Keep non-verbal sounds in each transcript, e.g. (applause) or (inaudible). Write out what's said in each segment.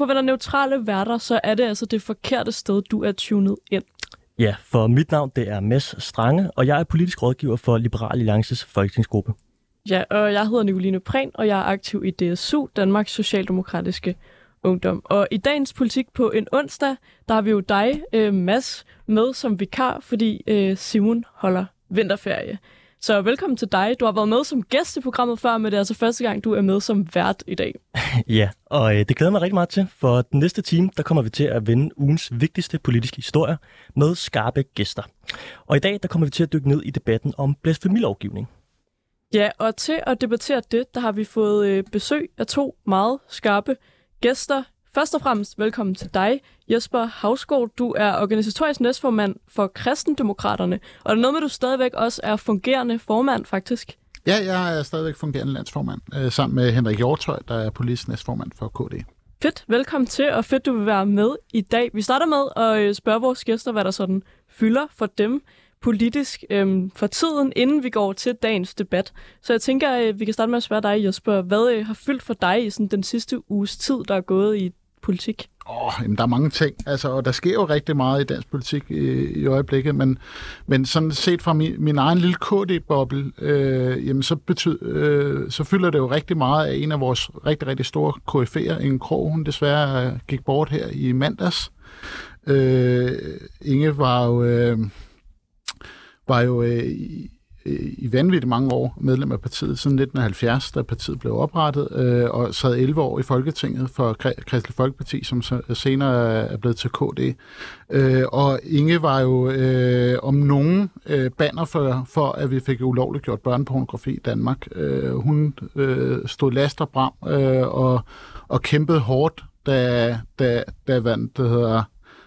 forventer neutrale værter, så er det altså det forkerte sted, du er tunet ind. Ja, for mit navn det er Mads Strange, og jeg er politisk rådgiver for Liberal Alliances folketingsgruppe. Ja, og jeg hedder Nicoline Prehn, og jeg er aktiv i DSU, Danmarks Socialdemokratiske Ungdom. Og i dagens politik på en onsdag, der har vi jo dig, øh, Mads, med som vikar, fordi øh, Simon holder vinterferie. Så velkommen til dig. Du har været med som gæst i programmet før, men det er altså første gang, du er med som vært i dag. (laughs) Ja, og øh, det glæder mig rigtig meget til, for den næste time, der kommer vi til at vende ugens vigtigste politiske historier med skarpe gæster. Og i dag, der kommer vi til at dykke ned i debatten om blasfemilovgivning. Ja, og til at debattere det, der har vi fået øh, besøg af to meget skarpe gæster. Først og fremmest velkommen til dig, Jesper Havsgaard. Du er organisatorisk næstformand for Kristendemokraterne, og det er noget med, at du stadigvæk også er fungerende formand, faktisk. Ja, jeg er stadigvæk fungerende landsformand, øh, sammen med Henrik Hjortøj, der er politisk næstformand for KD. Fedt, velkommen til, og fedt, du vil være med i dag. Vi starter med at øh, spørge vores gæster, hvad der sådan fylder for dem politisk øhm, for tiden, inden vi går til dagens debat. Så jeg tænker, at øh, vi kan starte med at spørge dig, Jesper. Hvad øh, har fyldt for dig i sådan, den sidste uges tid, der er gået i politik? Åh, oh, jamen, der er mange ting, altså, og der sker jo rigtig meget i dansk politik i, i øjeblikket, men, men sådan set fra min, min egen lille KD-boble, øh, jamen, så, betyd, øh, så fylder det jo rigtig meget af en af vores rigtig, rigtig store KF'er, en Krog, hun desværre øh, gik bort her i mandags. Øh, Inge var jo... Øh, var jo øh, i, i vanvittigt mange år medlem af partiet siden 1970, da partiet blev oprettet, øh, og sad 11 år i Folketinget for Kristelig Folkeparti, som så senere er blevet til KD. Øh, og Inge var jo øh, om nogen øh, banner for, for, at vi fik ulovligt gjort børnepornografi i Danmark. Øh, hun øh, stod last og bram øh, og, og kæmpede hårdt, da, da, da vandt, det hedder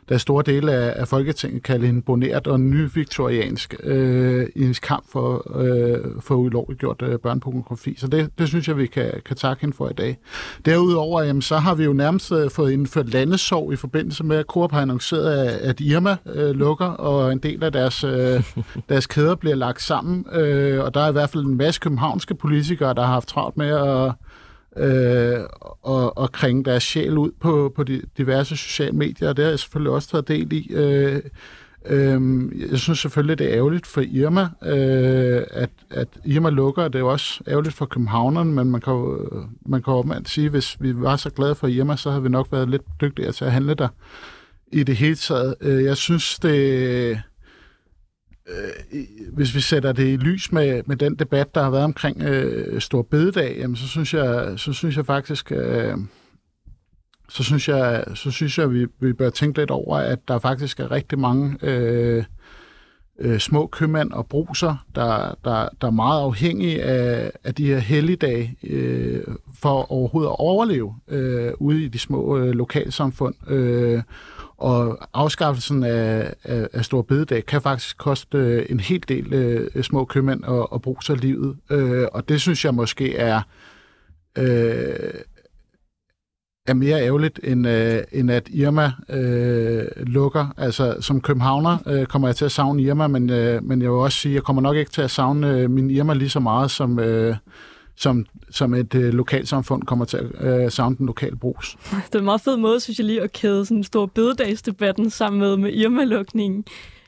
da store dele af, af Folketinget kaldte hende bonert og nyviktoriansk øh, i hendes kamp for, øh, for ulovliggjort øh, børnepornografi. Så det, det synes jeg, vi kan, kan takke hende for i dag. Derudover, jamen, så har vi jo nærmest øh, fået indført landesov i forbindelse med, at Coop har annonceret, at Irma øh, lukker, og en del af deres, øh, (laughs) deres kæder bliver lagt sammen. Øh, og der er i hvert fald en masse københavnske politikere, der har haft travlt med at øh, og, og kringe deres sjæl ud på, på de diverse sociale medier, og det har jeg selvfølgelig også taget del i. Øh, øh, jeg synes selvfølgelig, det er ærgerligt for Irma, øh, at, at Irma lukker, det er jo også ærgerligt for københavnerne, men man kan jo, man kan jo sige, hvis vi var så glade for Irma, så havde vi nok været lidt dygtigere til at handle der i det hele taget. Øh, jeg synes, det øh, hvis vi sætter det i lys med, med den debat, der har været omkring øh, Stor Bededag, jamen, så synes jeg, så synes jeg faktisk, øh, så synes jeg, så synes jeg, vi, vi bør tænke lidt over, at der faktisk er rigtig mange øh, øh, små købmænd og bruser, der, der, der er meget afhængige af, af de her helligdage øh, for overhovedet at overleve øh, ude i de små øh, lokalsamfund. Øh, og afskaffelsen af, af, af Stor Bededag kan faktisk koste øh, en hel del øh, små købmænd at, at bruge sig livet. Øh, og det synes jeg måske er, øh, er mere ærgerligt, end, øh, end at Irma øh, lukker. Altså, som københavner øh, kommer jeg til at savne Irma, men, øh, men jeg vil også sige, at jeg kommer nok ikke til at savne øh, min Irma lige så meget, som... Øh, som, som et øh, lokalsamfund kommer til at øh, savne den lokale brus. Det er en meget fed måde, synes jeg lige, at kæde sådan en stor bededagsdebatten sammen med, med Irma-lukningen.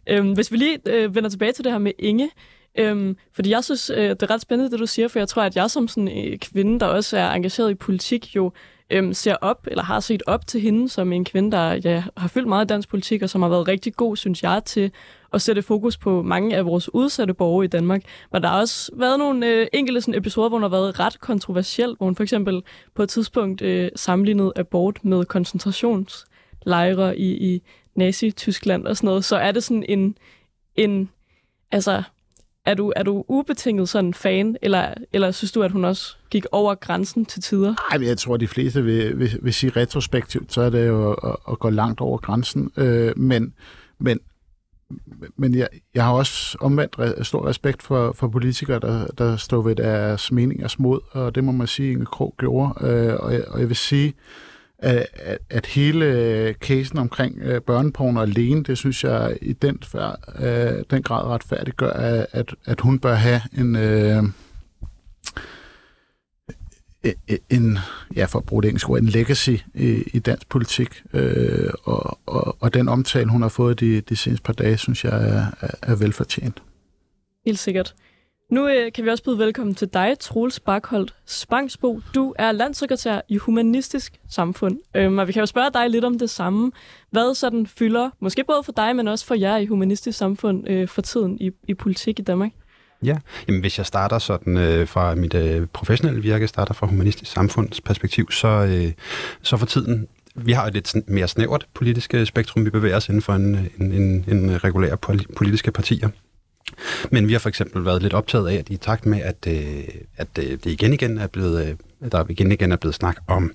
Øhm, hvis vi lige øh, vender tilbage til det her med Inge, øhm, fordi jeg synes, øh, det er ret spændende, det du siger, for jeg tror, at jeg som sådan en øh, kvinde, der også er engageret i politik, jo øhm, ser op, eller har set op til hende som en kvinde, der ja, har fyldt meget i dansk politik, og som har været rigtig god, synes jeg, til at sætte fokus på mange af vores udsatte borgere i Danmark. Men der har også været nogle øh, enkelte sådan, episoder, hvor hun har været ret kontroversiel, hvor hun for eksempel på et tidspunkt øh, sammenlignede abort med koncentrationslejre i, i Nazi-Tyskland og sådan noget. Så er det sådan en, en altså, er du, er du ubetinget sådan fan, eller, eller synes du, at hun også gik over grænsen til tider? Nej, men jeg tror, at de fleste vil, vil, vil sige retrospektivt, så er det jo at, at gå langt over grænsen. Øh, men, men men jeg, jeg har også omvendt re, stor respekt for, for politikere, der, der står ved deres meningers mod, og det må man sige, Inge Krog gjorde. Øh, og, jeg, og jeg vil sige, at, at, at hele casen omkring øh, børneporno alene, det synes jeg i den, før, øh, den grad retfærdiggør, at, at hun bør have en... Øh, Øh, øh, en, ja, for at bruge det engelske ord, en legacy i, i dansk politik. Øh, og, og, og den omtale, hun har fået de, de seneste par dage, synes jeg er, er, er velfortjent. Helt sikkert. Nu øh, kan vi også byde velkommen til dig, Troels Bakholdt Spangsbo. Du er landsekretær i Humanistisk Samfund, øhm, og vi kan jo spørge dig lidt om det samme. Hvad sådan fylder, måske både for dig, men også for jer i Humanistisk Samfund øh, for tiden i, i politik i Danmark? Ja, Jamen, hvis jeg starter sådan øh, fra mit øh, professionelle virke, starter fra Humanistisk samfundsperspektiv, så, øh, så for tiden vi har et lidt mere snævert politisk øh, spektrum. Vi bevæger os inden for en, øh, en, en, en regulær politiske partier. Men vi har for eksempel været lidt optaget af, at i takt med, at, øh, at øh, det igen igen er blevet, der igen igen er blevet snak om,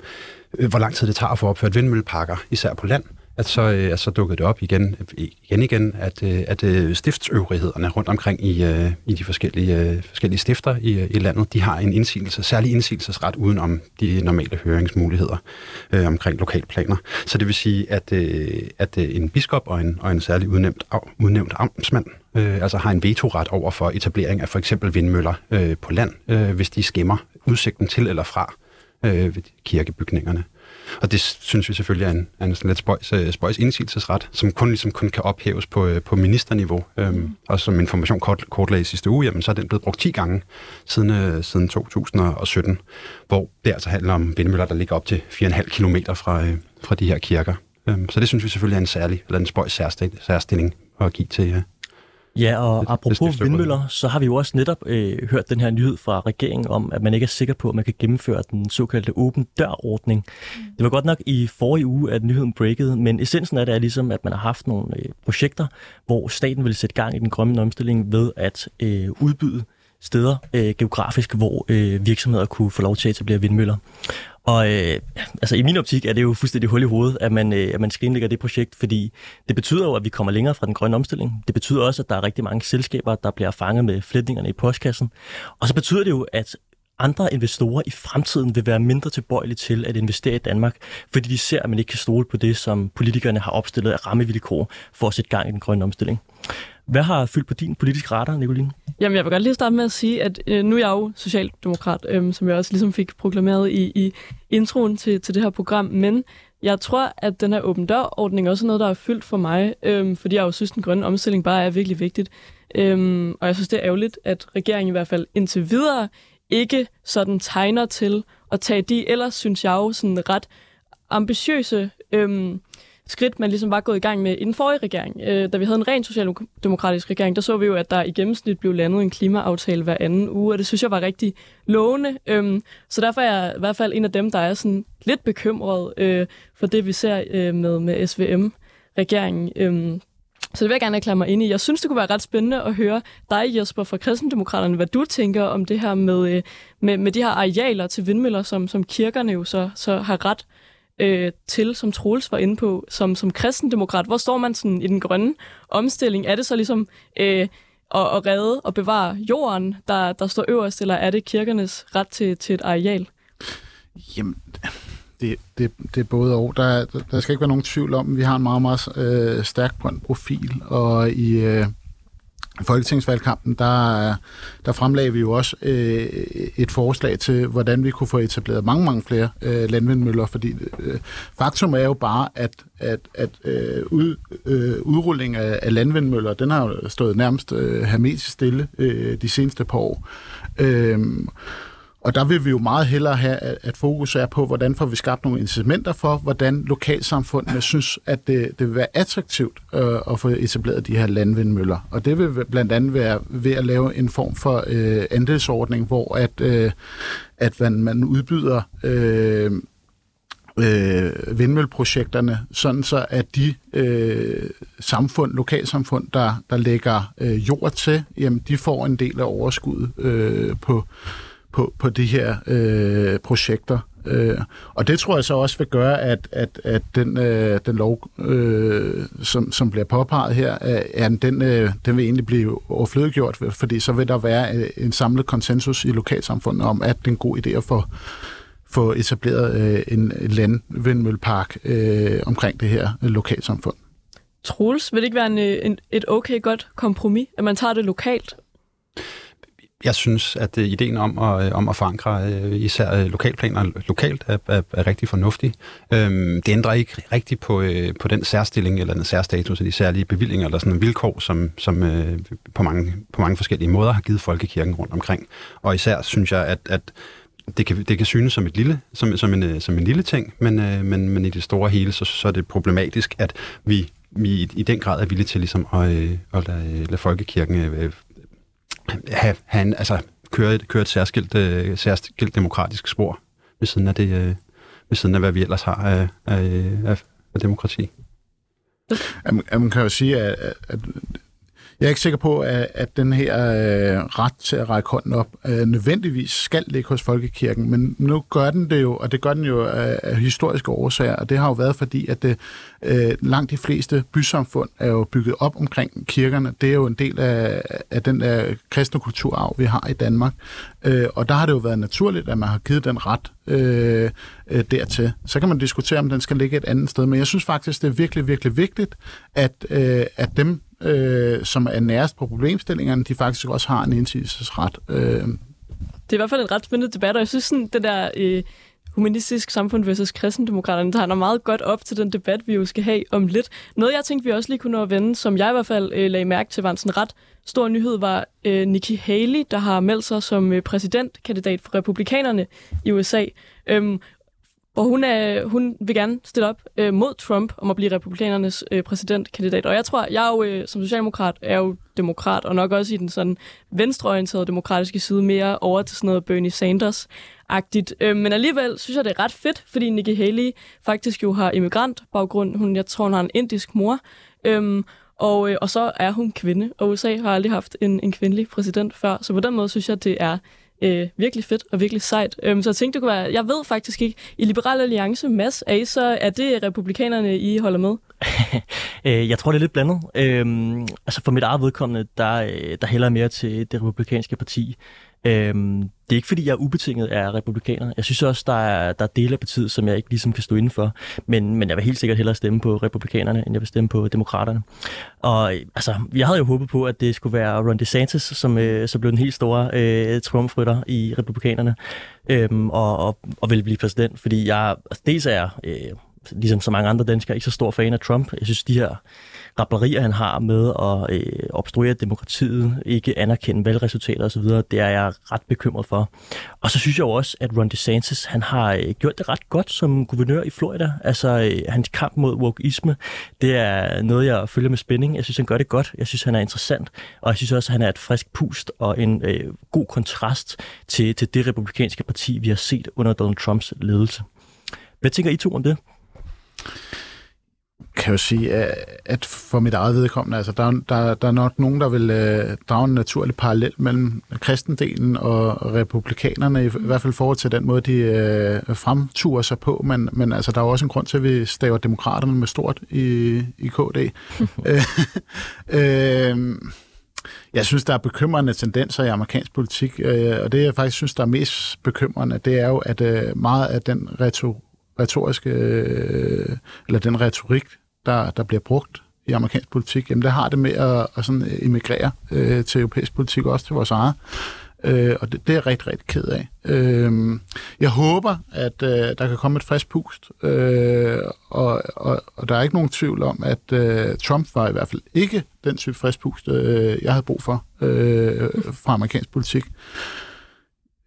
hvor lang tid det tager at få opført vindmølleparker, især på land, at så, øh, at så dukkede det op igen, igen igen, at, øh, at øh, stiftsøvrighederne rundt omkring i, i de forskellige, forskellige stifter i, i landet, de har en indsigelse, særlig indsigelsesret uden om de normale høringsmuligheder øh, omkring lokalplaner. Så det vil sige, at, at en biskop og en, og en særlig udnævnt, udnævnt amtsmand øh, altså har en vetoret over for etablering af for eksempel vindmøller øh, på land, øh, hvis de skæmmer udsigten til eller fra øh, kirkebygningerne. Og det synes vi selvfølgelig er en, er en sådan lidt spøjs, øh, spøjs indsigelsesret, som kun, ligesom kun kan ophæves på, øh, på ministerniveau. Øhm, og som information kort, kortlagde sidste uge, jamen, så er den blevet brugt 10 gange siden, øh, siden 2017, hvor det altså handler om vindmøller, der ligger op til 4,5 km fra, øh, fra de her kirker. Øhm, så det synes vi selvfølgelig er en særlig, eller en spøjs særstilling at give til, øh, Ja, og det, apropos det vindmøller, så har vi jo også netop øh, hørt den her nyhed fra regeringen om, at man ikke er sikker på, at man kan gennemføre den såkaldte åben dør-ordning. Mm. Det var godt nok i forrige uge, at nyheden breakede, men essensen af det er ligesom, at man har haft nogle øh, projekter, hvor staten vil sætte gang i den grønne omstilling ved at øh, udbyde steder øh, geografisk, hvor øh, virksomheder kunne få lov til at etablere vindmøller. Og øh, altså i min optik er det jo fuldstændig hul i hovedet, at man, øh, at man skrinlægger det projekt, fordi det betyder jo, at vi kommer længere fra den grønne omstilling. Det betyder også, at der er rigtig mange selskaber, der bliver fanget med flætningerne i postkassen. Og så betyder det jo, at andre investorer i fremtiden vil være mindre tilbøjelige til at investere i Danmark, fordi de ser, at man ikke kan stole på det, som politikerne har opstillet af rammevilkår for at sætte gang i den grønne omstilling. Hvad har fyldt på din politiske radar, Nicoline? Jamen, jeg vil godt lige starte med at sige, at øh, nu er jeg jo socialdemokrat, øh, som jeg også ligesom fik proklameret i, i introen til, til det her program, men jeg tror, at den her åben dør-ordning også er noget, der er fyldt for mig, øh, fordi jeg jo synes, den grønne omstilling bare er virkelig vigtigt. Øh, og jeg synes, det er ærgerligt, at regeringen i hvert fald indtil videre ikke sådan tegner til at tage de ellers, synes jeg jo, sådan ret ambitiøse øh, skridt, man ligesom var gået i gang med i den forrige regering. Øh, da vi havde en ren socialdemokratisk regering, der så vi jo, at der i gennemsnit blev landet en klimaaftale hver anden uge, og det synes jeg var rigtig lovende. Øhm, så derfor er jeg i hvert fald en af dem, der er sådan lidt bekymret øh, for det, vi ser øh, med, med SVM-regeringen. Øhm, så det vil jeg gerne erklære mig ind i. Jeg synes, det kunne være ret spændende at høre dig, Jesper, fra Kristendemokraterne, hvad du tænker om det her med, øh, med, med de her arealer til vindmøller, som, som kirkerne jo så, så har ret øh, øh, til, som Troels var inde på, som, som kristendemokrat? Hvor står man sådan i den grønne omstilling? Er det så ligesom øh, at, at redde og bevare jorden, der, der står øverst, eller er det kirkernes ret til, til et areal? Jamen, det, det, det er både og. Der, der skal ikke være nogen tvivl om, at vi har en meget, meget øh, stærk grøn profil, og i... Øh, folketingsvalgkampen, der, der fremlagde vi jo også øh, et forslag til, hvordan vi kunne få etableret mange, mange flere øh, landvindmøller, fordi øh, faktum er jo bare, at, at, at øh, ud, øh, udrulling af, af landvindmøller, den har jo stået nærmest øh, hermetisk stille øh, de seneste par år. Øh, og der vil vi jo meget hellere have, at fokus er på, hvordan får vi skabt nogle incitamenter for, hvordan lokalsamfundene synes, at det, det vil være attraktivt øh, at få etableret de her landvindmøller. Og det vil blandt andet være ved at lave en form for øh, andelsordning, hvor at, øh, at man, man udbyder øh, øh, vindmølleprojekterne, sådan så at de øh, samfund, lokalsamfund, der, der lægger øh, jord til, jamen de får en del af overskuddet øh, på på, på de her øh, projekter. Øh, og det tror jeg så også vil gøre, at, at, at den, øh, den lov, øh, som, som bliver påpeget her, øh, er, den, øh, den vil egentlig blive overflødegjort, fordi så vil der være øh, en samlet konsensus i lokalsamfundet om, at det er en god idé at få, få etableret øh, en landvindmøllepark øh, omkring det her lokalsamfund. Troels, vil det ikke være en, øh, en, et okay godt kompromis, at man tager det lokalt jeg synes, at uh, ideen om at, øh, om at forankre øh, især lokalplaner lokalt er, er, er rigtig fornuftig. Øhm, det ændrer ikke rigtig på, øh, på den særstilling eller den særstatus af de særlige bevillinger eller sådan en vilkår, som, som øh, på, mange, på mange forskellige måder har givet folkekirken rundt omkring. Og især synes jeg, at, at det kan, det kan synes som et lille, som, som, en, som en lille ting, men, øh, men, men i det store hele, så, så er det problematisk, at vi vi i, i den grad er villige til ligesom at, øh, at lade, lade folkekirken øh, have, have en, altså, køre, et, køre et særskilt, øh, særskilt demokratisk spor ved siden af, det, øh, ved siden af hvad vi ellers har af, af, af, af demokrati. Man kan jo sige, at, at jeg er ikke sikker på, at, at den her øh, ret til at række hånden op øh, nødvendigvis skal ligge hos Folkekirken, men nu gør den det jo, og det gør den jo af, af historiske årsager, og det har jo været fordi, at det, øh, langt de fleste bysamfund er jo bygget op omkring kirkerne. Det er jo en del af, af den der kristne kulturarv, vi har i Danmark, øh, og der har det jo været naturligt, at man har givet den ret øh, øh, dertil. Så kan man diskutere, om den skal ligge et andet sted, men jeg synes faktisk, det er virkelig, virkelig vigtigt, at, øh, at dem, øh, som er nærest på problemstillingerne, de faktisk også har en indsigelsesret. Øh. Det er i hvert fald en ret spændende debat, og jeg synes, sådan, det der øh, humanistisk samfund versus kristendemokraterne tegner meget godt op til den debat, vi jo skal have om lidt. Noget, jeg tænkte, vi også lige kunne nå at vende, som jeg i hvert fald øh, lagde mærke til, var en sådan ret stor nyhed, var øh, Nikki Haley, der har meldt sig som øh, præsidentkandidat for republikanerne i USA. Øhm, og hun, er, hun vil gerne stille op øh, mod Trump om at blive republikanernes øh, præsidentkandidat. Og jeg tror, jeg er jo øh, som socialdemokrat er jo demokrat, og nok også i den sådan venstreorienterede demokratiske side mere over til sådan noget Bernie Sanders-agtigt. Øh, men alligevel synes jeg, det er ret fedt, fordi Nikki Haley faktisk jo har immigrantbaggrund. Hun, jeg tror, hun har en indisk mor. Øh, og, øh, og så er hun kvinde, og USA har aldrig haft en, en kvindelig præsident før. Så på den måde synes jeg, det er øh, virkelig fedt og virkelig sejt. Øhm, så jeg tænkte, det kunne være, jeg ved faktisk ikke, i Liberal Alliance, Mads, er, I så, er det republikanerne, I holder med? (laughs) Øh, jeg tror, det er lidt blandet. Øhm, altså for mit eget vedkommende, der, øh, der hælder jeg mere til det republikanske parti. Øhm, det er ikke, fordi jeg er ubetinget af republikaner. Jeg synes også, der er, der er dele af partiet, som jeg ikke ligesom kan stå inden for. Men, men jeg vil helt sikkert hellere stemme på republikanerne, end jeg vil stemme på demokraterne. Og øh, altså, jeg havde jo håbet på, at det skulle være Ron DeSantis, som øh, så blev den helt store øh, trumfrytter i republikanerne, øhm, og, og, og ville blive præsident. Fordi jeg, altså, dels er jeg, øh, ligesom så mange andre danskere, ikke så stor fan af Trump. Jeg synes, de her rapplerier, han har med at øh, obstruere demokratiet, ikke anerkende valgresultater osv., det er jeg ret bekymret for. Og så synes jeg også, at Ron DeSantis, han har øh, gjort det ret godt som guvernør i Florida. Altså, øh, hans kamp mod wokeisme, det er noget, jeg følger med spænding. Jeg synes, han gør det godt. Jeg synes, han er interessant. Og jeg synes også, at han er et frisk pust og en øh, god kontrast til, til det republikanske parti, vi har set under Donald Trumps ledelse. Hvad tænker I to om det? Kan jo sige, at for mit eget vedkommende, altså der, der, der er nok nogen, der vil uh, drage en naturlig parallel mellem kristendelen og republikanerne, i, i hvert fald forhold til den måde, de uh, fremturer sig på, men, men altså, der er også en grund til, at vi staver demokraterne med stort i, i KD. uh, (laughs) jeg synes, der er bekymrende tendenser i amerikansk politik, uh, og det jeg faktisk synes, der er mest bekymrende, det er jo, at uh, meget af den retorik retoriske, øh, eller den retorik, der, der bliver brugt i amerikansk politik, jamen det har det med at, at sådan øh, emigrere øh, til europæisk politik, også til vores eget. Øh, og det, det er jeg rigtig, rigtig ked af. Øh, jeg håber, at øh, der kan komme et frisk pust, øh, og, og, og der er ikke nogen tvivl om, at øh, Trump var i hvert fald ikke den type frisk pust, øh, jeg havde brug for øh, fra amerikansk politik.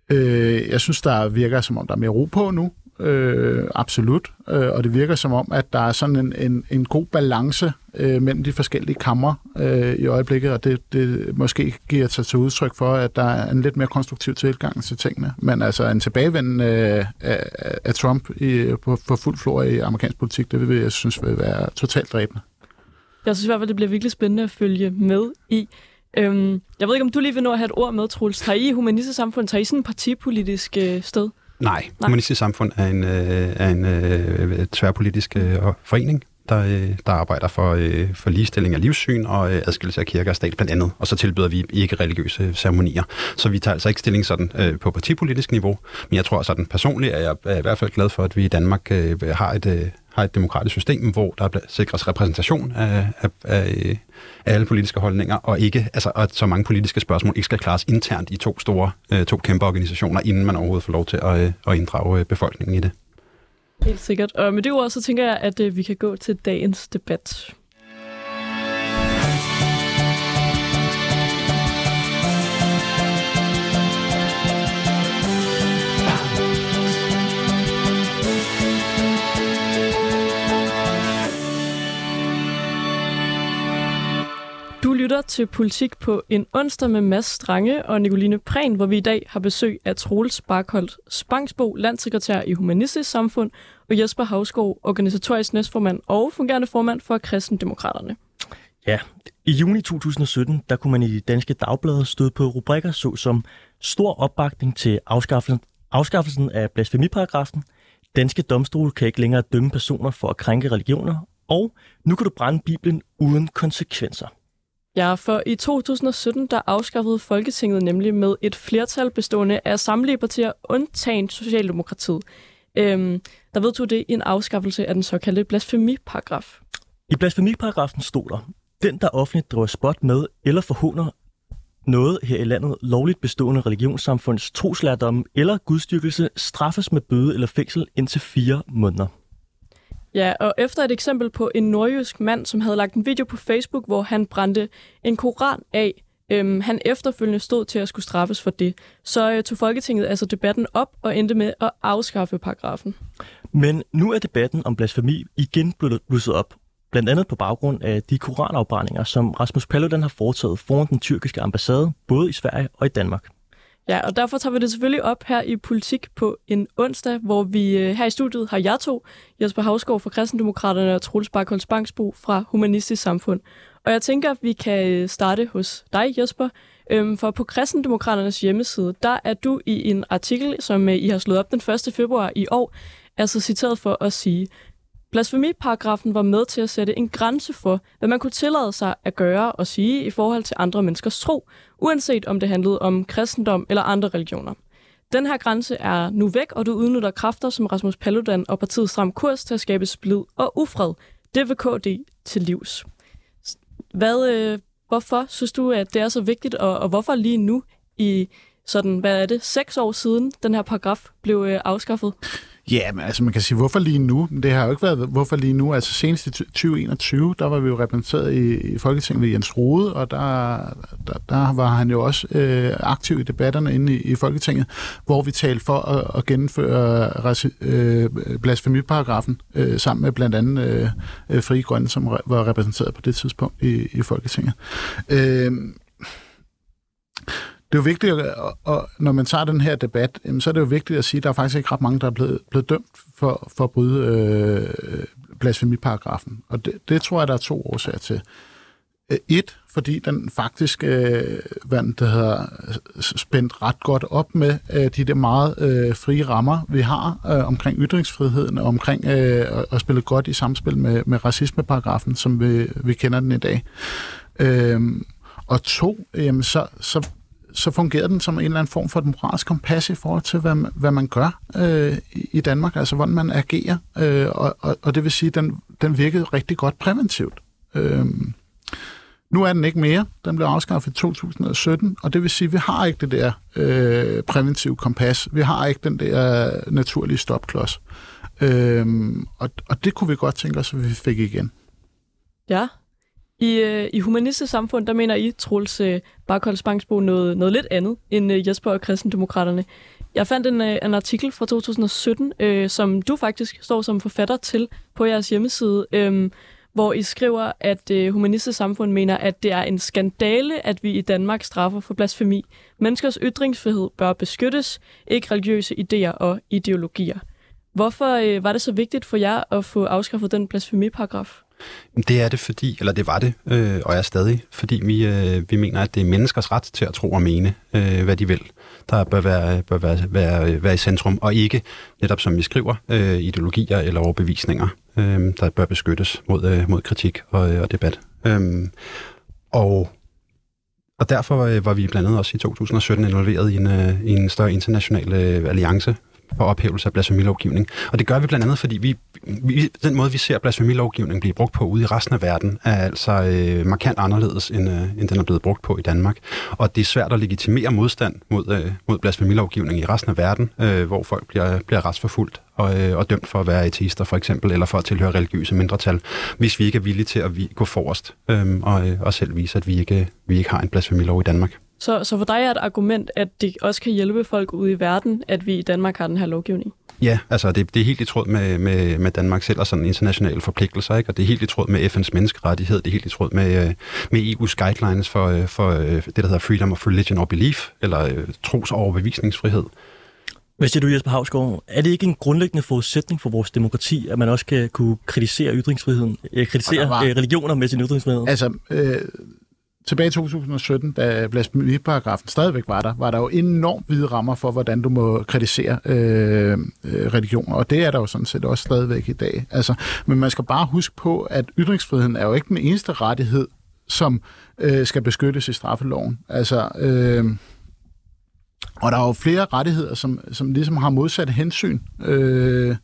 Øh, jeg synes, der virker som om, der er mere ro på nu øh, absolut. Øh, og det virker som om, at der er sådan en, en, en god balance øh, mellem de forskellige kammer øh, i øjeblikket, og det, det måske giver sig til udtryk for, at der er en lidt mere konstruktiv tilgang til tingene. Men altså en tilbagevendende øh, af, af Trump i, på, på fuld flor i amerikansk politik, det vil jeg synes vil være totalt dræbende. Jeg synes i hvert fald, det bliver virkelig spændende at følge med i. Øhm, jeg ved ikke, om du lige vil nå at have et ord med, Troels. Har I humanistisk samfund, tager I sådan en partipolitisk øh, sted? Nej, Nej. Humanistisk Samfund er en, øh, er en øh, tværpolitisk øh, forening, der, øh, der arbejder for, øh, for ligestilling af livssyn og øh, adskillelse af kirke og stat blandt andet. Og så tilbyder vi ikke religiøse ceremonier. Så vi tager altså ikke stilling sådan øh, på partipolitisk niveau. Men jeg tror sådan personligt, at jeg er i hvert fald glad for, at vi i Danmark øh, har, et, øh, har et demokratisk system, hvor der sikres repræsentation af, af, af, af alle politiske holdninger, og ikke, altså, at så mange politiske spørgsmål ikke skal klares internt i to store, øh, to kæmpe organisationer, inden man overhovedet får lov til at, øh, at inddrage øh, befolkningen i det. Helt sikkert. Og med det ord, så tænker jeg, at øh, vi kan gå til dagens debat. Lytter til Politik på en onsdag med Mads Strange og Nicoline Prehn, hvor vi i dag har besøg af Troels Barkholdt Spangsbo, landsekretær i Humanistisk Samfund, og Jesper Havskov, organisatorisk næstformand og fungerende formand for Kristendemokraterne. Ja, i juni 2017, der kunne man i de danske dagblade støde på rubrikker såsom stor opbakning til afskaffelsen, afskaffelsen af blasfemiparagrafen, danske domstole kan ikke længere dømme personer for at krænke religioner, og nu kan du brænde Bibelen uden konsekvenser. Ja, for i 2017 der afskaffede Folketinget nemlig med et flertal bestående af samtlige partier, undtagen Socialdemokratiet. Øhm, der vedtog det en afskaffelse af den såkaldte blasfemiparagraf. I blasfemiparagrafen stod der, den der offentligt driver spot med eller forhåner noget her i landet lovligt bestående religionssamfunds troslærdom eller gudstyrkelse straffes med bøde eller fængsel indtil fire måneder. Ja, og efter et eksempel på en nordjysk mand, som havde lagt en video på Facebook, hvor han brændte en koran af, øhm, han efterfølgende stod til at skulle straffes for det, så øh, tog Folketinget altså debatten op og endte med at afskaffe paragrafen. Men nu er debatten om blasfemi igen blevet blusset op, blandt andet på baggrund af de koranafbrændinger, som Rasmus Paludan har foretaget foran den tyrkiske ambassade, både i Sverige og i Danmark. Ja, og derfor tager vi det selvfølgelig op her i Politik på en onsdag, hvor vi øh, her i studiet har jeg to, Jesper Havsgaard fra Kristendemokraterne og Troels Barkholz Bangsbo fra Humanistisk Samfund. Og jeg tænker, at vi kan øh, starte hos dig, Jesper. Øhm, for på Kristendemokraternes hjemmeside, der er du i en artikel, som øh, I har slået op den 1. februar i år, altså citeret for at sige, Blasfemiparagrafen var med til at sætte en grænse for, hvad man kunne tillade sig at gøre og sige i forhold til andre menneskers tro, uanset om det handlede om kristendom eller andre religioner. Den her grænse er nu væk, og du udnytter kræfter som Rasmus Paludan og partiet Stram Kurs til at skabe splid og ufred. Det vil KD til livs. Hvad, øh, hvorfor synes du, at det er så vigtigt, og, og hvorfor lige nu i sådan, hvad er det, seks år siden den her paragraf blev øh, afskaffet? Ja, men altså man kan sige, hvorfor lige nu? Det har jo ikke været, hvorfor lige nu? Altså senest i 2021, der var vi jo repræsenteret i, i Folketinget ved Jens Rode, og der, der, der var han jo også øh, aktiv i debatterne inde i, i Folketinget, hvor vi talte for at, at gennemføre øh, blasfemiparagrafen øh, sammen med blandt andet øh, øh Fri Grønne, som var repræsenteret på det tidspunkt i, i Folketinget. Øh, det er jo vigtigt, at, og når man tager den her debat, så er det jo vigtigt at sige, at der er faktisk ikke ret mange, der er blevet, blevet dømt for, for at bryde øh, blasfemiparagrafen. Og det, det tror jeg, der er to årsager til. Øh, et, fordi den faktisk øh, vandt, der hedder, spændt ret godt op med øh, de der meget øh, frie rammer, vi har øh, omkring ytringsfriheden og omkring øh, at spille godt i samspil med, med racismeparagrafen, som vi, vi kender den i dag. Øh, og to, jamen, så, så så fungerer den som en eller anden form for et moralsk kompas i forhold til, hvad, hvad man gør øh, i Danmark, altså hvordan man agerer. Øh, og, og, og det vil sige, at den, den virkede rigtig godt præventivt. Øh, nu er den ikke mere. Den blev afskaffet i 2017, og det vil sige, at vi har ikke det der øh, præventive kompas. Vi har ikke den der naturlige stopklods. Øh, og, og det kunne vi godt tænke os, at vi fik igen. Ja, i, øh, I humanistisk samfund, der mener I, Troels øh, Barkolds noget, noget lidt andet end øh, Jesper og Kristendemokraterne. Jeg fandt en, øh, en artikel fra 2017, øh, som du faktisk står som forfatter til på jeres hjemmeside, øh, hvor I skriver, at øh, humanistisk samfund mener, at det er en skandale, at vi i Danmark straffer for blasfemi. Menneskers ytringsfrihed bør beskyttes, ikke religiøse idéer og ideologier. Hvorfor øh, var det så vigtigt for jer at få afskaffet den blasfemiparagraf? Det er det fordi, eller det var det, øh, og er stadig, fordi vi, øh, vi mener, at det er menneskers ret til at tro og mene, øh, hvad de vil, der bør være, bør være, være, være i centrum, og ikke netop som vi skriver, øh, ideologier eller overbevisninger, øh, der bør beskyttes mod, øh, mod kritik og, øh, og debat. Øh, og og derfor øh, var vi blandt andet også i 2017 involveret i en, øh, i en større international øh, alliance for ophævelse af blasfemilovgivning. Og det gør vi blandt andet, fordi vi, vi, den måde, vi ser blasfemilovgivning blive brugt på ude i resten af verden, er altså øh, markant anderledes, end, øh, end den er blevet brugt på i Danmark. Og det er svært at legitimere modstand mod, øh, mod blasfemilovgivning i resten af verden, øh, hvor folk bliver, bliver retsforfulgt og, øh, og dømt for at være ateister for eksempel, eller for at tilhøre religiøse mindretal, hvis vi ikke er villige til at vi, gå forrest øh, og, øh, og selv vise, at vi ikke, vi ikke har en blasfemilov i Danmark. Så, så for dig er et argument, at det også kan hjælpe folk ude i verden, at vi i Danmark har den her lovgivning? Ja, altså det, det er helt i tråd med, med, med Danmark selv og sådan internationale forpligtelser, ikke? og det er helt i tråd med FN's menneskerettighed, det er helt i tråd med, øh, med EU's guidelines for, øh, for øh, det, der hedder freedom of religion or belief, eller tros- og overbevisningsfrihed. Hvad siger du, Jesper Havsgaard? Er det ikke en grundlæggende forudsætning for vores demokrati, at man også kan kunne kritisere ytringsfriheden, kritisere var, religioner med sin ytringsfrihed? Altså, øh, tilbage i 2017, da blasfemiparagrafen stadigvæk var der, var der jo enormt hvide rammer for, hvordan du må kritisere øh, øh religioner, og det er der jo sådan set også stadigvæk i dag. Altså, men man skal bare huske på, at ytringsfriheden er jo ikke den eneste rettighed, som øh, skal beskyttes i straffeloven. Altså, øh, og der er jo flere rettigheder, som, som ligesom har modsat hensyn. Øh,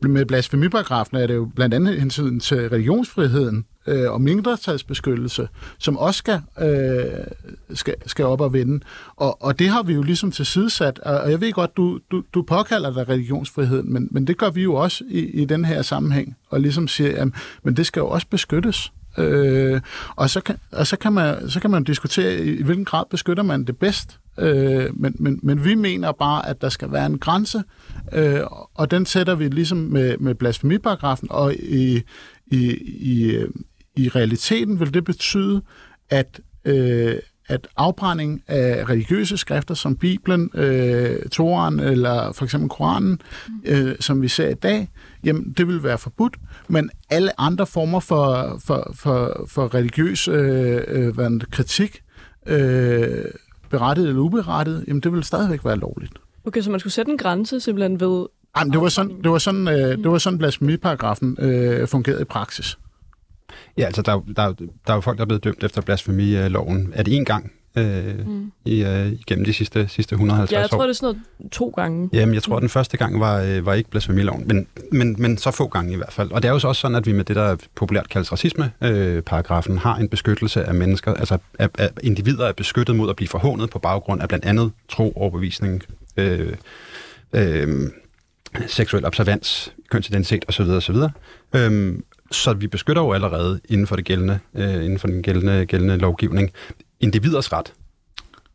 med blasfemiparagrafen er det jo blandt andet hensyn til religionsfriheden, øh, og mindretalsbeskyttelse, som også skal, øh, skal, skal op og vende. Og, og det har vi jo ligesom tilsidesat, og jeg ved godt, du, du, du påkalder dig religionsfriheden, men, men det gør vi jo også i, i den her sammenhæng, og ligesom siger, at men det skal jo også beskyttes. Øh, og så kan, og så kan, man, så kan man diskutere, i, i hvilken grad beskytter man det bedst. Øh, men, men, men vi mener bare, at der skal være en grænse, øh, og den sætter vi ligesom med, med blasfemiparagrafen, og i, i, i, i realiteten vil det betyde, at, øh, at afbrænding af religiøse skrifter som Bibelen, øh, Toran eller for eksempel Koranen, øh, som vi ser i dag, jamen det vil være forbudt, men alle andre former for, for, for, for religiøs øh, øh, kritik, øh, berettiget eller uberettiget, jamen det vil stadigvæk være lovligt. Okay, så man skulle sætte en grænse simpelthen ved... Jamen, det var sådan, det var sådan, øh, det var sådan blasfemiparagrafen øh, fungerede i praksis. Ja, altså der, der, der er jo folk, der er blevet dømt efter blasfemiloven. Er det en gang øh, mm. i, øh, igennem de sidste, sidste 150 år? Ja, jeg tror, år? det er sådan noget to gange. Jamen, jeg tror, mm. den første gang var, øh, var ikke blasfemiloven, men, men, men så få gange i hvert fald. Og det er jo så også sådan, at vi med det, der populært kaldes racisme-paragrafen, øh, har en beskyttelse af mennesker, altså at, at individer er beskyttet mod at blive forhånet på baggrund af blandt andet tro, overbevisning, øh, øh, seksuel observans, kønsidentitet osv. osv. Øhm, så vi beskytter jo allerede inden for, det gældende, øh, inden for den gældende, gældende lovgivning individers ret.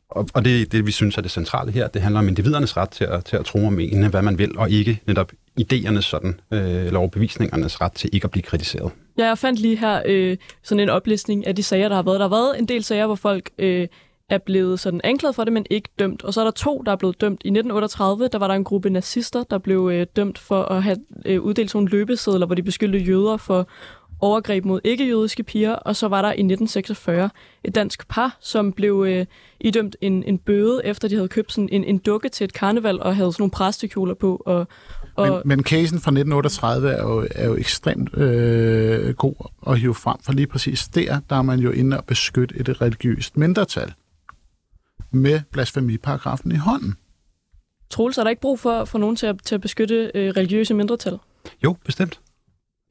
Og, og det, det, vi synes er det centrale her, det handler om individernes ret til at, til at tro og mene, hvad man vil, og ikke netop idéernes sådan, øh, eller overbevisningernes ret til ikke at blive kritiseret. Ja, jeg fandt lige her øh, sådan en oplistning af de sager, der har været. Der har været en del sager, hvor folk øh, er blevet sådan anklaget for det, men ikke dømt. Og så er der to, der er blevet dømt. I 1938, der var der en gruppe nazister, der blev øh, dømt for at have øh, uddelt sådan løbesedler, hvor de beskyldte jøder for overgreb mod ikke-jødiske piger, og så var der i 1946 et dansk par, som blev øh, idømt en, en bøde, efter de havde købt sådan en, en dukke til et karneval og havde sådan nogle præstekjoler på. Og, og men, men casen fra 1938 er jo, er jo ekstremt øh, god at hive frem, for lige præcis der, der er man jo inde og beskytte et religiøst mindretal med blasfemiparagrafen i hånden. Troels, er der ikke brug for, for nogen til at, til at beskytte øh, religiøse mindretal? Jo, bestemt.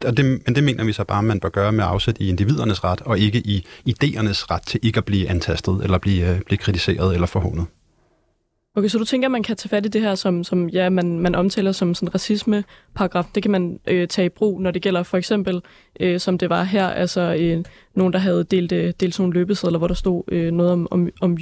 Og det, men det mener vi så bare, at man bør gøre med afsæt i individernes ret, og ikke i idéernes ret til ikke at blive antastet, eller blive, øh, blive kritiseret eller forhånet. Okay, så du tænker, at man kan tage fat i det her, som, som ja, man, man omtaler som sådan racisme-paragraf. Det kan man øh, tage i brug, når det gælder for eksempel, øh, som det var her, altså øh, nogen, der havde delt, øh, delt sådan nogle løbesedler, hvor der stod øh, noget om, om, om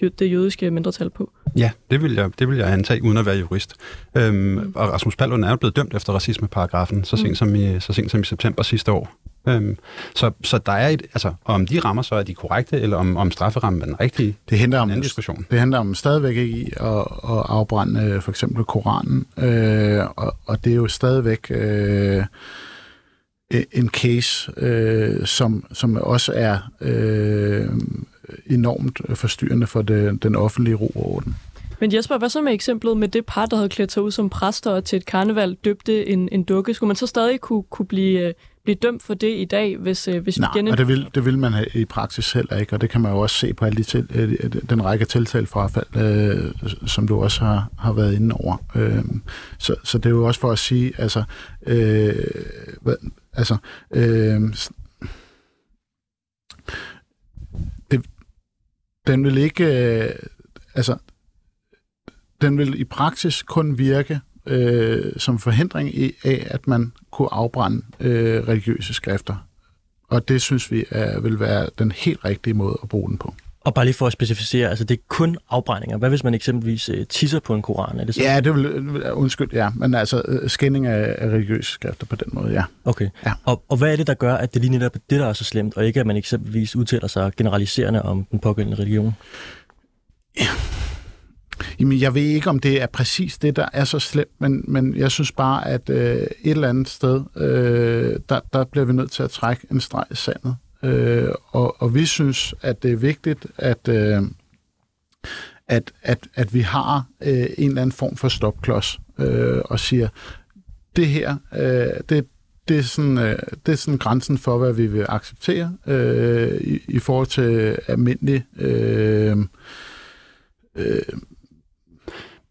det jødiske mindretal på. Ja, det vil jeg, det vil jeg antage, uden at være jurist. Øhm, mm. Og Rasmus Paludan er jo blevet dømt efter racismeparagrafen, så sent, mm. som i, så sent som i september sidste år. Øhm, så, så der er et, altså, om de rammer så er de korrekte, eller om, om strafferammen er den rigtige, det handler om, en diskussion. Det handler om stadigvæk ikke i at, at afbrænde øh, for eksempel Koranen, øh, og, og det er jo stadigvæk øh, en case, øh, som, som også er øh, enormt forstyrrende for det, den offentlige ro og orden. Men Jesper, hvad så med eksemplet med det par, der havde klædt sig ud som præster og til et karneval døbte en, en dukke? Skulle man så stadig kunne, kunne blive, blive dømt for det i dag, hvis, øh, hvis Nej, vi igen... og det vil, det vil man i praksis heller ikke, og det kan man jo også se på alle de til, øh, den række tiltalefrafald, øh, som du også har, har været inde over. Øh, så, så det er jo også for at sige, altså, øh, hvad, altså øh, det, den vil ikke, øh, altså, den vil i praksis kun virke øh, som forhindring i, af, at man kunne afbrænde øh, religiøse skrifter. Og det synes vi er, vil være den helt rigtige måde at bruge den på. Og bare lige for at specificere, altså det er kun afbrændinger. Hvad hvis man eksempelvis øh, tisser på en koran? Er det så? Ja, det vil, undskyld, ja. Men altså øh, skænding af, af religiøse skrifter på den måde, ja. Okay. Ja. Og, og hvad er det, der gør, at det lige netop er det, der er så slemt, og ikke at man eksempelvis udtaler sig generaliserende om den pågældende religion? Ja. (sighs) Jamen, jeg ved ikke, om det er præcis det, der er så slemt, men, men jeg synes bare, at øh, et eller andet sted, øh, der, der bliver vi nødt til at trække en streg i sandet. Øh, og, og vi synes, at det er vigtigt, at, øh, at, at, at vi har øh, en eller anden form for stopklods øh, og siger, det her, øh, det, det er, sådan, øh, det er sådan grænsen for, hvad vi vil acceptere øh, i, i forhold til almindelig øh, øh,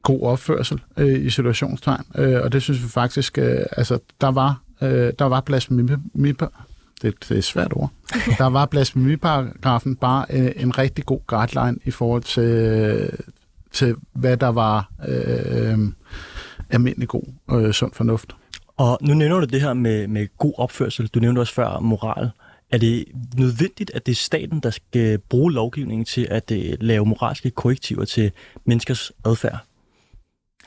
god opførsel øh, i situationstegn. Øh, og det synes vi faktisk, øh, altså der var, øh, der var blasfemi, det, det er et svært ord. (laughs) Der var blasfemiparagrafen bare øh, en rigtig god guideline i forhold til, til hvad der var øh, almindelig god øh, sund fornuft. Og nu nævner du det her med, med god opførsel. Du nævnte også før moral. Er det nødvendigt, at det er staten, der skal bruge lovgivningen til at uh, lave moralske korrektiver til menneskers adfærd?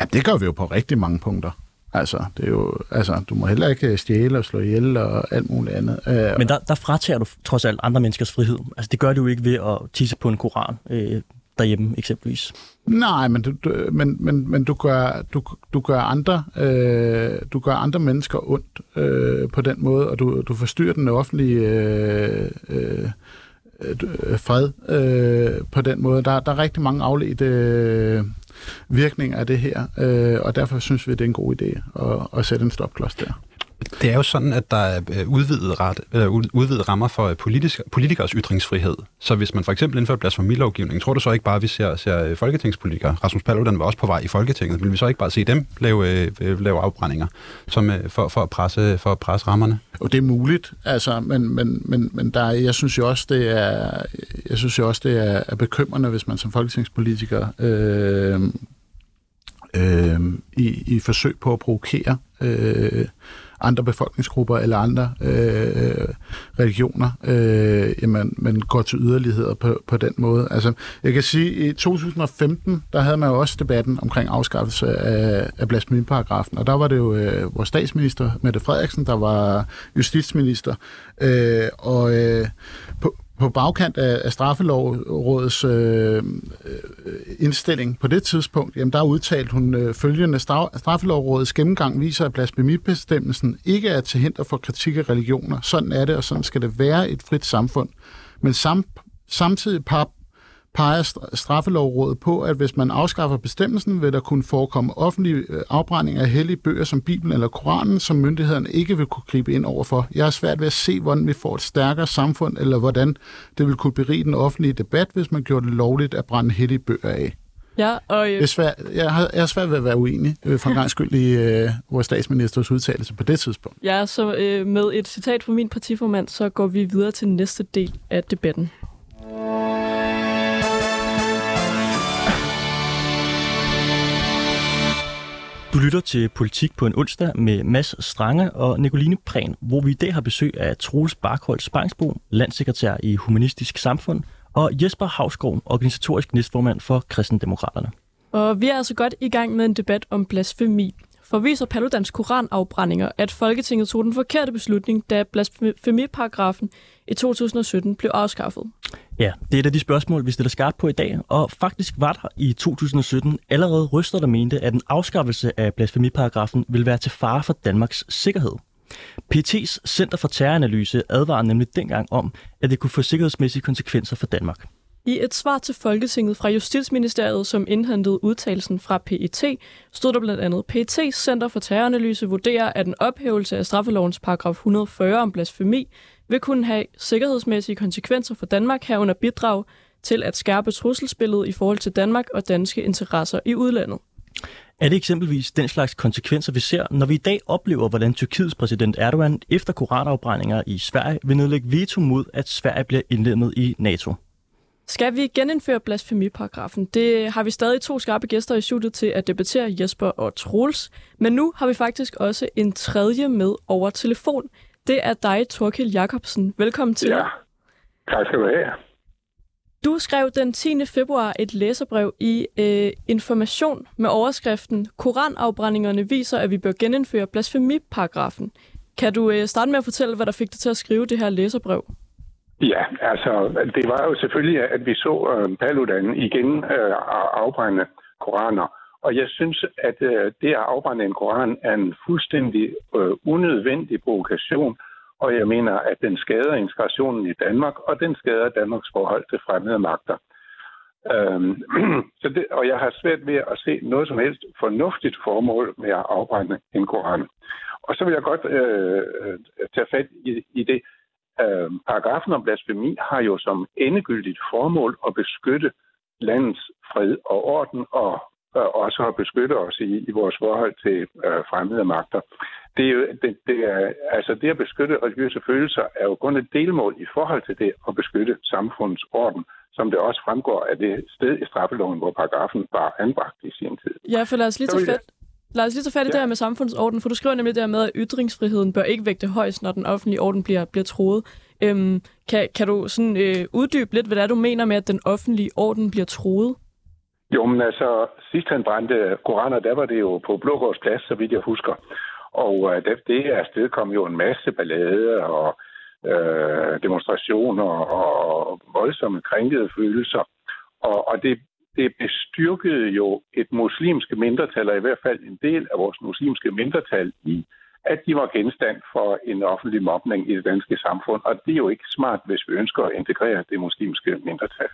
Ja, det gør vi jo på rigtig mange punkter. Altså, det er jo, altså, du må heller ikke stjæle og slå ihjel og alt muligt andet. Øh, Men der, der fratager du trods alt andre menneskers frihed. Altså, det gør du jo ikke ved at tisse på en koran øh, derhjemme, eksempelvis. Nej, men du, du, men, men, men du, gør, du, du, gør andre, øh, du gør andre mennesker ondt øh, på den måde, og du, du forstyrrer den offentlige øh, øh, Øh, fred øh, på den måde. Der, der er rigtig mange afledte øh, virkninger af det her, øh, og derfor synes vi, det er en god idé at, at sætte en stopklods der. Det er jo sådan, at der er øh, udvidet, ret, øh, eller udvidet rammer for øh, politisk, politikers ytringsfrihed. Så hvis man for eksempel indfører blasfemilovgivning, tror du så ikke bare, at vi ser, ser folketingspolitikere? Rasmus Paludan var også på vej i Folketinget. Vil vi så ikke bare se dem lave, lave afbrændinger som, for, for, at presse, for at presse rammerne? Og det er muligt, altså, men, men, men, men der, jeg synes jo også, det er, jeg synes jo også, det er, er bekymrende, hvis man som folketingspolitiker øh, øh, i, i forsøg på at provokere øh, andre befolkningsgrupper eller andre øh, øh, religioner, øh, jamen, man går til yderligheder på, på den måde. Altså, jeg kan sige, at i 2015, der havde man jo også debatten omkring afskaffelse af, af blasfemiparagrafen, og der var det jo øh, vores statsminister, Mette Frederiksen, der var justitsminister, øh, og øh, på, på bagkant af, af straffelovrådets øh, øh, indstilling på det tidspunkt, jamen der udtalt hun øh, følgende, straffelovrådets gennemgang viser, at blasfemibestemmelsen ikke er til hinder for kritik af religioner. Sådan er det, og sådan skal det være et frit samfund. Men sam, samtidig par, peger straffelovrådet på, at hvis man afskaffer bestemmelsen, vil der kunne forekomme offentlig øh, afbrænding af hellige bøger som Bibelen eller Koranen, som myndighederne ikke vil kunne gribe ind overfor. Jeg er svært ved at se, hvordan vi får et stærkere samfund, eller hvordan det vil kunne berige den offentlige debat, hvis man gjorde det lovligt at brænde hellige bøger af. Ja, og, øh... det er svært, jeg, har, jeg er svært ved at være uenig øh, for en gang skyld i øh, vores statsministers udtalelse på det tidspunkt. Ja, så øh, med et citat fra min partiformand, så går vi videre til næste del af debatten. Du lytter til Politik på en onsdag med Mads Strange og Nicoline Prehn, hvor vi i dag har besøg af Troels Barkhold Spangsbo, landsekretær i Humanistisk Samfund, og Jesper Havsgaard, organisatorisk næstformand for Kristendemokraterne. Og vi er altså godt i gang med en debat om blasfemi. For viser Paludans koranafbrændinger, at Folketinget tog den forkerte beslutning, da blasfemiparagrafen i 2017 blev afskaffet. Ja, det er et af de spørgsmål, vi stiller skarpt på i dag, og faktisk var der i 2017 allerede ryster, der mente, at en afskaffelse af blasfemiparagrafen vil være til fare for Danmarks sikkerhed. PT's Center for Terroranalyse advarer nemlig dengang om, at det kunne få sikkerhedsmæssige konsekvenser for Danmark. I et svar til Folketinget fra Justitsministeriet, som indhentede udtalelsen fra PET, stod der blandt andet, PET Center for Terroranalyse vurderer, at en ophævelse af straffelovens paragraf 140 om blasfemi vil kunne have sikkerhedsmæssige konsekvenser for Danmark herunder bidrag til at skærpe trusselsbilledet i forhold til Danmark og danske interesser i udlandet. Er det eksempelvis den slags konsekvenser, vi ser, når vi i dag oplever, hvordan Tyrkiets præsident Erdogan efter koranafbrændinger i Sverige vil nedlægge veto mod, at Sverige bliver indlemmet i NATO? Skal vi genindføre blasfemiparagrafen? Det har vi stadig to skarpe gæster i studiet til at debattere, Jesper og Troels. Men nu har vi faktisk også en tredje med over telefon. Det er dig, Torkild Jacobsen. Velkommen til. Ja, tak skal du have. Du skrev den 10. februar et læserbrev i øh, Information med overskriften Koranafbrændingerne viser, at vi bør genindføre blasfemiparagrafen. Kan du øh, starte med at fortælle, hvad der fik dig til at skrive det her læserbrev? Ja, altså det var jo selvfølgelig, at vi så øh, Paludan igen øh, afbrænde koraner. Og jeg synes, at øh, det at afbrænde en koran er en fuldstændig øh, unødvendig provokation, og jeg mener, at den skader integrationen i Danmark, og den skader Danmarks forhold til fremmede magter. Øhm, (clears throat) så det, og jeg har svært ved at se noget som helst fornuftigt formål med at afbrænde en koran. Og så vil jeg godt øh, øh tage fat i, i det. Øh, paragrafen om blasfemi har jo som endegyldigt formål at beskytte landets fred og orden og og også at beskytte os i, i vores forhold til øh, fremmede magter. Det, er jo, det, det, er, altså det at beskytte religiøse følelser er jo kun et delmål i forhold til det at beskytte samfundets orden, som det også fremgår af det sted i straffeloven, hvor paragrafen var anbragt i sin tid. Ja, for lad os lige tage fat, Lad os lige tage fat i ja. det her med samfundsorden, for du skriver nemlig det her med, at ytringsfriheden bør ikke vægte højst, når den offentlige orden bliver, bliver troet. Øhm, kan, kan du sådan øh, uddybe lidt, hvad det er, du mener med, at den offentlige orden bliver troet? Jo, men altså, sidst han brændte koraner, der var det jo på Blågårds plads, så vidt jeg husker. Og uh, det, det afsted kom jo en masse ballade og øh, demonstrationer og voldsomme krænkede følelser. Og, og det, det bestyrkede jo et muslimske mindretal, eller i hvert fald en del af vores muslimske mindretal i, at de var genstand for en offentlig mobning i det danske samfund. Og det er jo ikke smart, hvis vi ønsker at integrere det muslimske mindretal.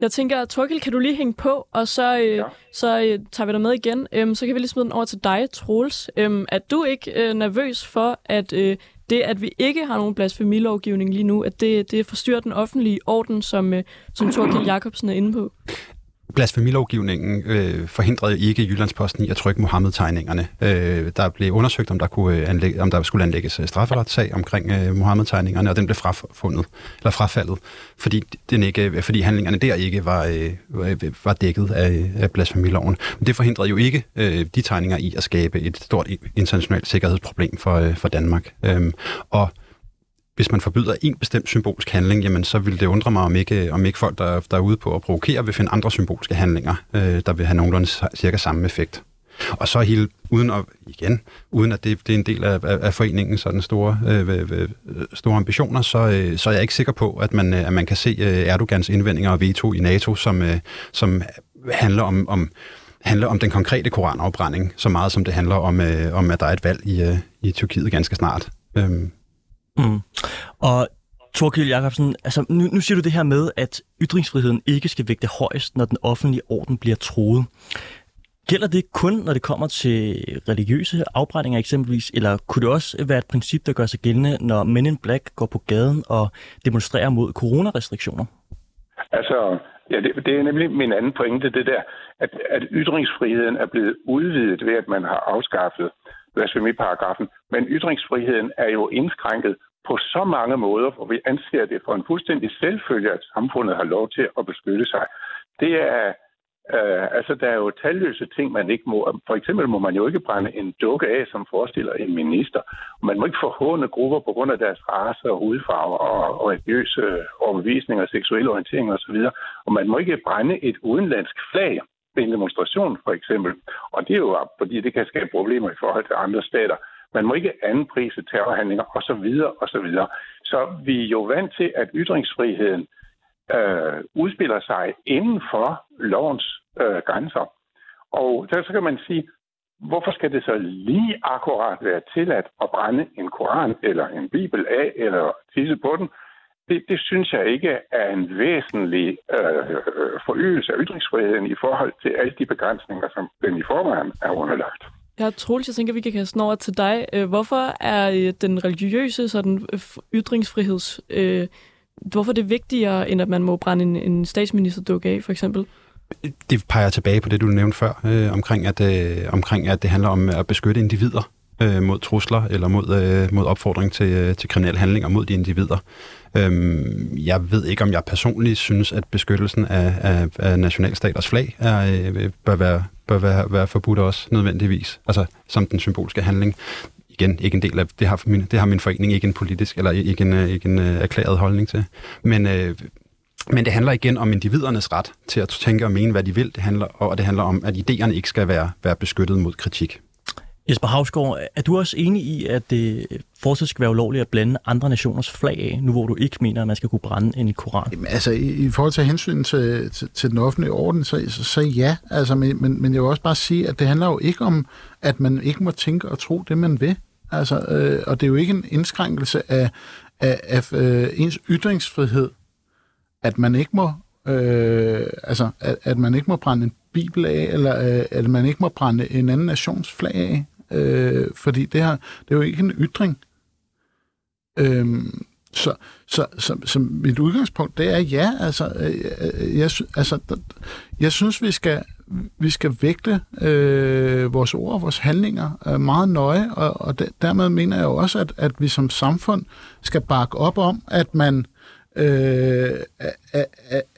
Jeg tænker, Torkel, kan du lige hænge på, og så, øh, ja. så øh, tager vi dig med igen. Øhm, så kan vi lige smide den over til dig, Troels. Øhm, er du ikke øh, nervøs for, at øh, det, at vi ikke har nogen blasfemilovgivning lige nu, at det, det forstyrrer den offentlige orden, som, øh, som Torkel Jacobsen er inde på? Blasfemilovgivningen øh, forhindrede ikke Jyllandsposten i at trykke Mohammed-tegningerne. Øh, der blev undersøgt, om der, kunne øh, anlægge, om der skulle anlægges øh, strafferetssag omkring øh, Mohammed-tegningerne, og den blev frafundet, eller frafaldet, fordi, den ikke, øh, fordi handlingerne der ikke var, øh, var dækket af, af blasfemiloven. Men det forhindrede jo ikke øh, de tegninger i at skabe et stort internationalt sikkerhedsproblem for, øh, for Danmark. Øh, og hvis man forbyder en bestemt symbolsk handling, jamen så vil det undre mig, om ikke, om ikke folk, der, der er ude på at provokere, vil finde andre symbolske handlinger, øh, der vil have nogenlunde cirka samme effekt. Og så hele, uden at, igen, uden at det, det er en del af, af, foreningens foreningen, så den store, øh, store ambitioner, så, øh, så er jeg ikke sikker på, at man, øh, at man kan se øh, Erdogans indvendinger og veto i NATO, som, øh, som handler om, om handler om den konkrete koranafbrænding, så meget som det handler om, øh, om at der er et valg i, øh, i Tyrkiet ganske snart. Øhm, Mm. Og Torkild Jacobsen, altså nu, nu siger du det her med, at ytringsfriheden ikke skal vægte højst, når den offentlige orden bliver troet. Gælder det kun, når det kommer til religiøse afbrændinger eksempelvis, eller kunne det også være et princip, der gør sig gældende, når Men in Black går på gaden og demonstrerer mod coronarestriktioner? Altså, ja, det, det er nemlig min anden pointe, det der, at, at ytringsfriheden er blevet udvidet ved, at man har afskaffet blasfemiparagrafen. Men ytringsfriheden er jo indskrænket på så mange måder, hvor vi anser det for en fuldstændig selvfølge, at samfundet har lov til at beskytte sig. Det er, øh, altså, der er jo talløse ting, man ikke må. For eksempel må man jo ikke brænde en dukke af, som forestiller en minister. Man må ikke forhåne grupper på grund af deres race og hudfarve og, og religiøse overbevisninger, seksuel orientering osv. Og man må ikke brænde et udenlandsk flag ved en demonstration, for eksempel. Og det er jo fordi det kan skabe problemer i forhold til andre stater. Man må ikke anprise terrorhandlinger osv. osv. Så vi er jo vant til, at ytringsfriheden øh, udspiller sig inden for lovens øh, grænser. Og der, så kan man sige, hvorfor skal det så lige akkurat være tilladt at brænde en koran eller en bibel af, eller tisse på den, det, det synes jeg ikke er en væsentlig øh, forøgelse af ytringsfriheden i forhold til alle de begrænsninger, som den i forvejen er underlagt. Ja, Troels, jeg tænker, vi kan kaste over til dig. Øh, hvorfor er øh, den religiøse sådan, øh, ytringsfriheds... Øh, hvorfor er det vigtigere, end at man må brænde en, en statsministerdukke af, for eksempel? Det peger tilbage på det, du nævnte før, øh, omkring, at, øh, omkring at det handler om at beskytte individer øh, mod trusler eller mod, øh, mod opfordring til, øh, til kriminelle handlinger mod de individer. Øhm, jeg ved ikke, om jeg personligt synes, at beskyttelsen af, af, af nationalstaters flag er, øh, bør, være, bør være, være forbudt også nødvendigvis, altså som den symbolske handling. Igen, ikke en del af, det har min, det har min forening ikke en politisk, eller ikke en, øh, ikke en øh, erklæret holdning til. Men øh, men det handler igen om individernes ret til at tænke og mene, hvad de vil. Det handler, og det handler om, at idéerne ikke skal være, være beskyttet mod kritik. Jesper Havsgaard, er du også enig i, at det fortsat skal være ulovligt at blande andre nationers flag af, nu hvor du ikke mener, at man skal kunne brænde en koran? Jamen, altså, i, i forhold til hensyn til, til, til den offentlige orden, så, så, så ja. Altså, men, men, men jeg vil også bare sige, at det handler jo ikke om, at man ikke må tænke og tro det, man vil. Altså, øh, og det er jo ikke en indskrænkelse af, af, af øh, ens ytringsfrihed, at man ikke må øh, altså, at, at man ikke må brænde en bibel af, eller øh, at man ikke må brænde en anden nations flag af. Øh, fordi det her, det er jo ikke en ytring. Øh, så, så, så, så mit udgangspunkt, det er ja, altså, øh, jeg, altså jeg synes, vi skal, vi skal vægte øh, vores ord og vores handlinger øh, meget nøje, og, og dermed mener jeg også, at, at vi som samfund skal bakke op om, at man øh, at, at,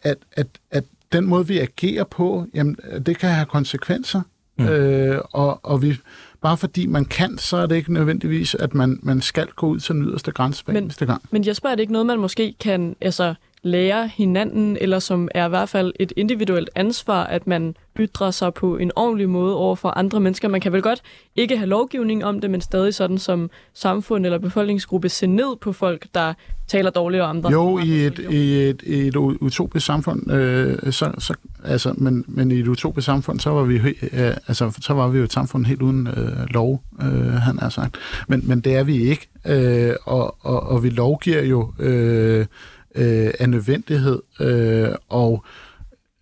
at, at, at den måde, vi agerer på, jamen, det kan have konsekvenser, mm. øh, og, og vi bare fordi man kan, så er det ikke nødvendigvis, at man, man skal gå ud til den yderste grænse hver eneste gang. Men jeg spørger, er det ikke noget, man måske kan altså, lærer hinanden, eller som er i hvert fald et individuelt ansvar, at man ytrer sig på en ordentlig måde over for andre mennesker. Man kan vel godt ikke have lovgivning om det, men stadig sådan som samfund eller befolkningsgruppe se ned på folk, der taler dårligt om andre. Jo, i et, i et, i et utopisk samfund, øh, så, så, altså, men, men i et utopisk samfund, så var vi, øh, altså, så var vi jo et samfund helt uden øh, lov, øh, han har sagt. Men, men det er vi ikke, øh, og, og, og vi lovgiver jo øh, øh, af nødvendighed, øh, og,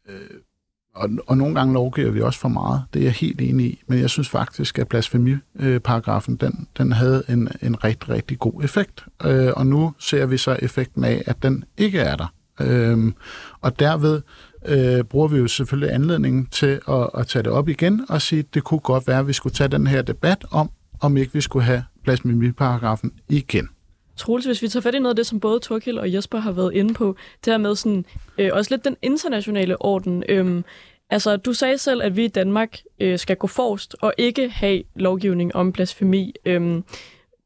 øh, og, og nogle gange lovgiver vi også for meget. Det er jeg helt enig i, men jeg synes faktisk, at blasfemiparagrafen, den, den havde en, en rigtig, rigtig god effekt, øh, og nu ser vi så effekten af, at den ikke er der. Øh, og derved øh, bruger vi jo selvfølgelig anledningen til at, at tage det op igen og sige, at det kunne godt være, at vi skulle tage den her debat om, om ikke vi skulle have blasfemiparagrafen igen. Troels, hvis vi tager fat i noget af det, som både Torkild og Jesper har været inde på, det her med sådan, øh, også lidt den internationale orden. Øhm, altså, du sagde selv, at vi i Danmark øh, skal gå forrest og ikke have lovgivning om blasfemi. Øhm,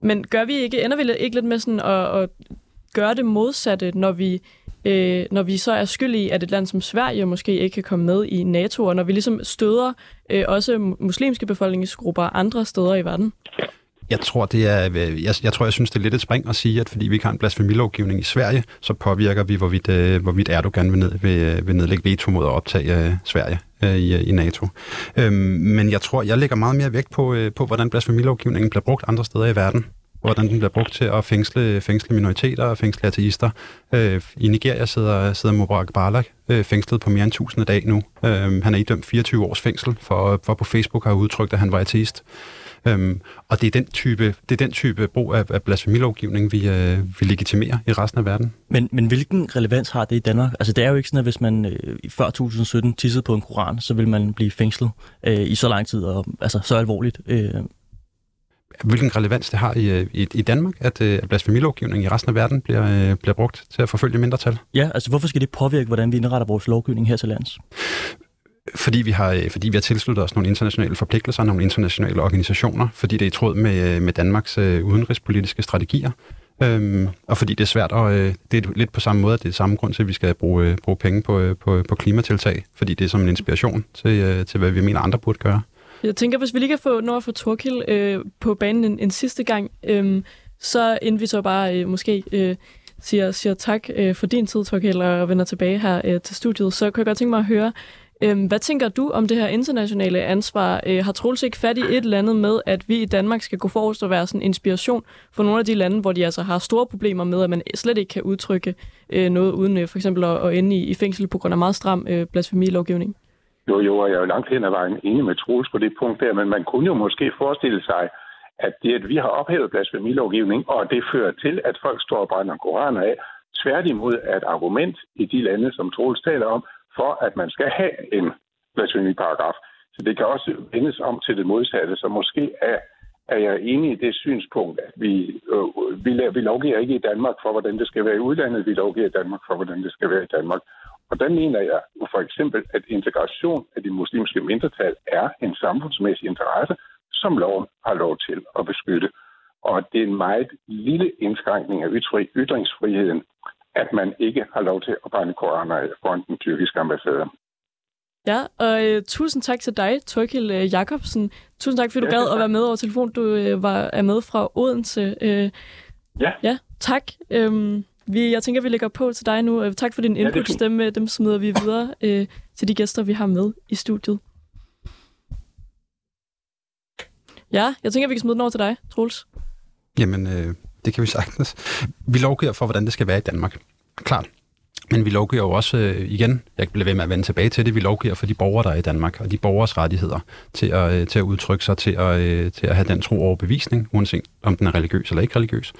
men gør vi ikke, ender vi ikke lidt med sådan at, at gøre det modsatte, når vi, øh, når vi så er skyldige, at et land som Sverige måske ikke kan komme med i NATO, og når vi ligesom støder øh, også muslimske befolkningsgrupper andre steder i verden? Jeg tror, det er, øh, jeg, jeg tror, jeg synes, det er lidt et spring at sige, at fordi vi ikke har en blasfemilovgivning i Sverige, så påvirker vi, hvorvidt, øh, hvorvidt Erdogan vil, ned, vil, øh, vil nedlægge veto mod at optage øh, Sverige i, i NATO. Øhm, men jeg tror, jeg lægger meget mere vægt på, på, hvordan blasfemilovgivningen bliver brugt andre steder i verden hvordan den bliver brugt til at fængsle, fængsle minoriteter og fængsle ateister. Øh, I Nigeria sidder, sidder Mubarak Barlak øh, fængslet på mere end 1000 dag nu. Øh, han er idømt 24 års fængsel for, for på Facebook har udtrykt, at han var ateist. Øhm, og det er den type, det er den type brug af, af blasfemilovgivning, vi, øh, vi legitimerer i resten af verden. Men, men hvilken relevans har det i Danmark? Altså det er jo ikke sådan, at hvis man øh, før 2017 tissede på en koran, så vil man blive fængslet øh, i så lang tid, og altså så alvorligt. Øh. Hvilken relevans det har i, øh, i, i Danmark, at, øh, at blasfemilovgivning i resten af verden bliver, øh, bliver brugt til at forfølge mindretal? Ja, altså hvorfor skal det påvirke, hvordan vi indretter vores lovgivning her til lands? Fordi vi har øh, fordi vi har tilsluttet os nogle internationale forpligtelser, nogle internationale organisationer, fordi det er i tråd med, øh, med Danmarks øh, udenrigspolitiske strategier. Øhm, og fordi det er svært, og øh, det er lidt på samme måde, at det er samme grund til, at vi skal bruge, øh, bruge penge på, øh, på, på klimatiltag, fordi det er som en inspiration til, øh, til hvad vi mener, andre burde gøre. Jeg tænker, hvis vi lige kan få når at få Torkild øh, på banen en, en sidste gang, øh, så inden vi så bare øh, måske øh, siger, siger tak øh, for din tid, Torkel, og vender tilbage her øh, til studiet, så kan jeg godt tænke mig at høre, Øhm, hvad tænker du om det her internationale ansvar? Øh, har Troels ikke fat i et eller andet med, at vi i Danmark skal gå forrest og være sådan en inspiration for nogle af de lande, hvor de altså har store problemer med, at man slet ikke kan udtrykke øh, noget uden øh, for eksempel at, at ende i, i fængsel på grund af meget stram øh, blasfemilovgivning? Jo, jo, og jeg er jo langt hen ad vejen enig med Troels på det punkt der, men man kunne jo måske forestille sig, at det, at vi har ophævet blasfemilovgivning, og det fører til, at folk står og brænder koraner af, tværtimod er et argument i de lande, som Troels taler om, for at man skal have en blasfemiparagraf. Så det kan også vendes om til det modsatte, så måske er, er jeg enig i det synspunkt, at vi, øh, vi, vi lovgiver ikke i Danmark for, hvordan det skal være i udlandet, vi lovgiver i Danmark for, hvordan det skal være i Danmark. Og der mener jeg for eksempel, at integration af de muslimske mindretal er en samfundsmæssig interesse, som loven har lov til at beskytte. Og det er en meget lille indskrænkning af ytringsfriheden, at man ikke har lov til at brænde koraner foran den tyrkiske ambassade. Ja, og uh, tusind tak til dig, Torkild uh, Jacobsen. Tusind tak, fordi du ja, gad at være med over telefon. Du uh, var er med fra Odense. Uh, ja. Ja, tak. Um, vi, jeg tænker, vi lægger på til dig nu. Uh, tak for din input. Ja, dem, dem smider vi videre uh, til de gæster, vi har med i studiet. Ja, jeg tænker, vi kan smide den over til dig, Troels. Jamen, øh, det kan vi sagtens. Vi lovgiver for, hvordan det skal være i Danmark. Klart. Men vi lovgiver jo også, øh, igen, jeg bliver ved med at vende tilbage til det, vi lovgiver for de borgere, der er i Danmark, og de borgers rettigheder til at, øh, til at udtrykke sig, til at, øh, til at have den tro overbevisning, uanset om den er religiøs eller ikke religiøs,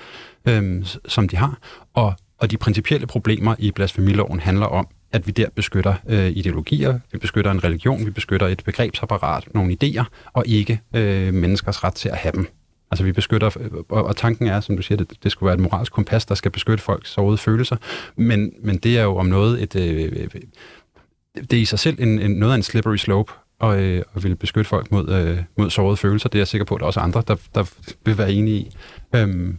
øh, som de har. Og, og de principielle problemer i blasfemiloven handler om, at vi der beskytter øh, ideologier, vi beskytter en religion, vi beskytter et begrebsapparat, nogle idéer, og ikke øh, menneskers ret til at have dem. Altså vi beskytter, og, tanken er, som du siger, det, det skulle være et moralsk kompas, der skal beskytte folks sårede følelser, men, men det er jo om noget et... Øh, øh, øh det er i sig selv en, en, noget af en slippery slope, og, øh, og vil beskytte folk mod, øh, mod sårede følelser. Det er jeg sikker på, at der er også andre, der, der vil være enige i. Øhm.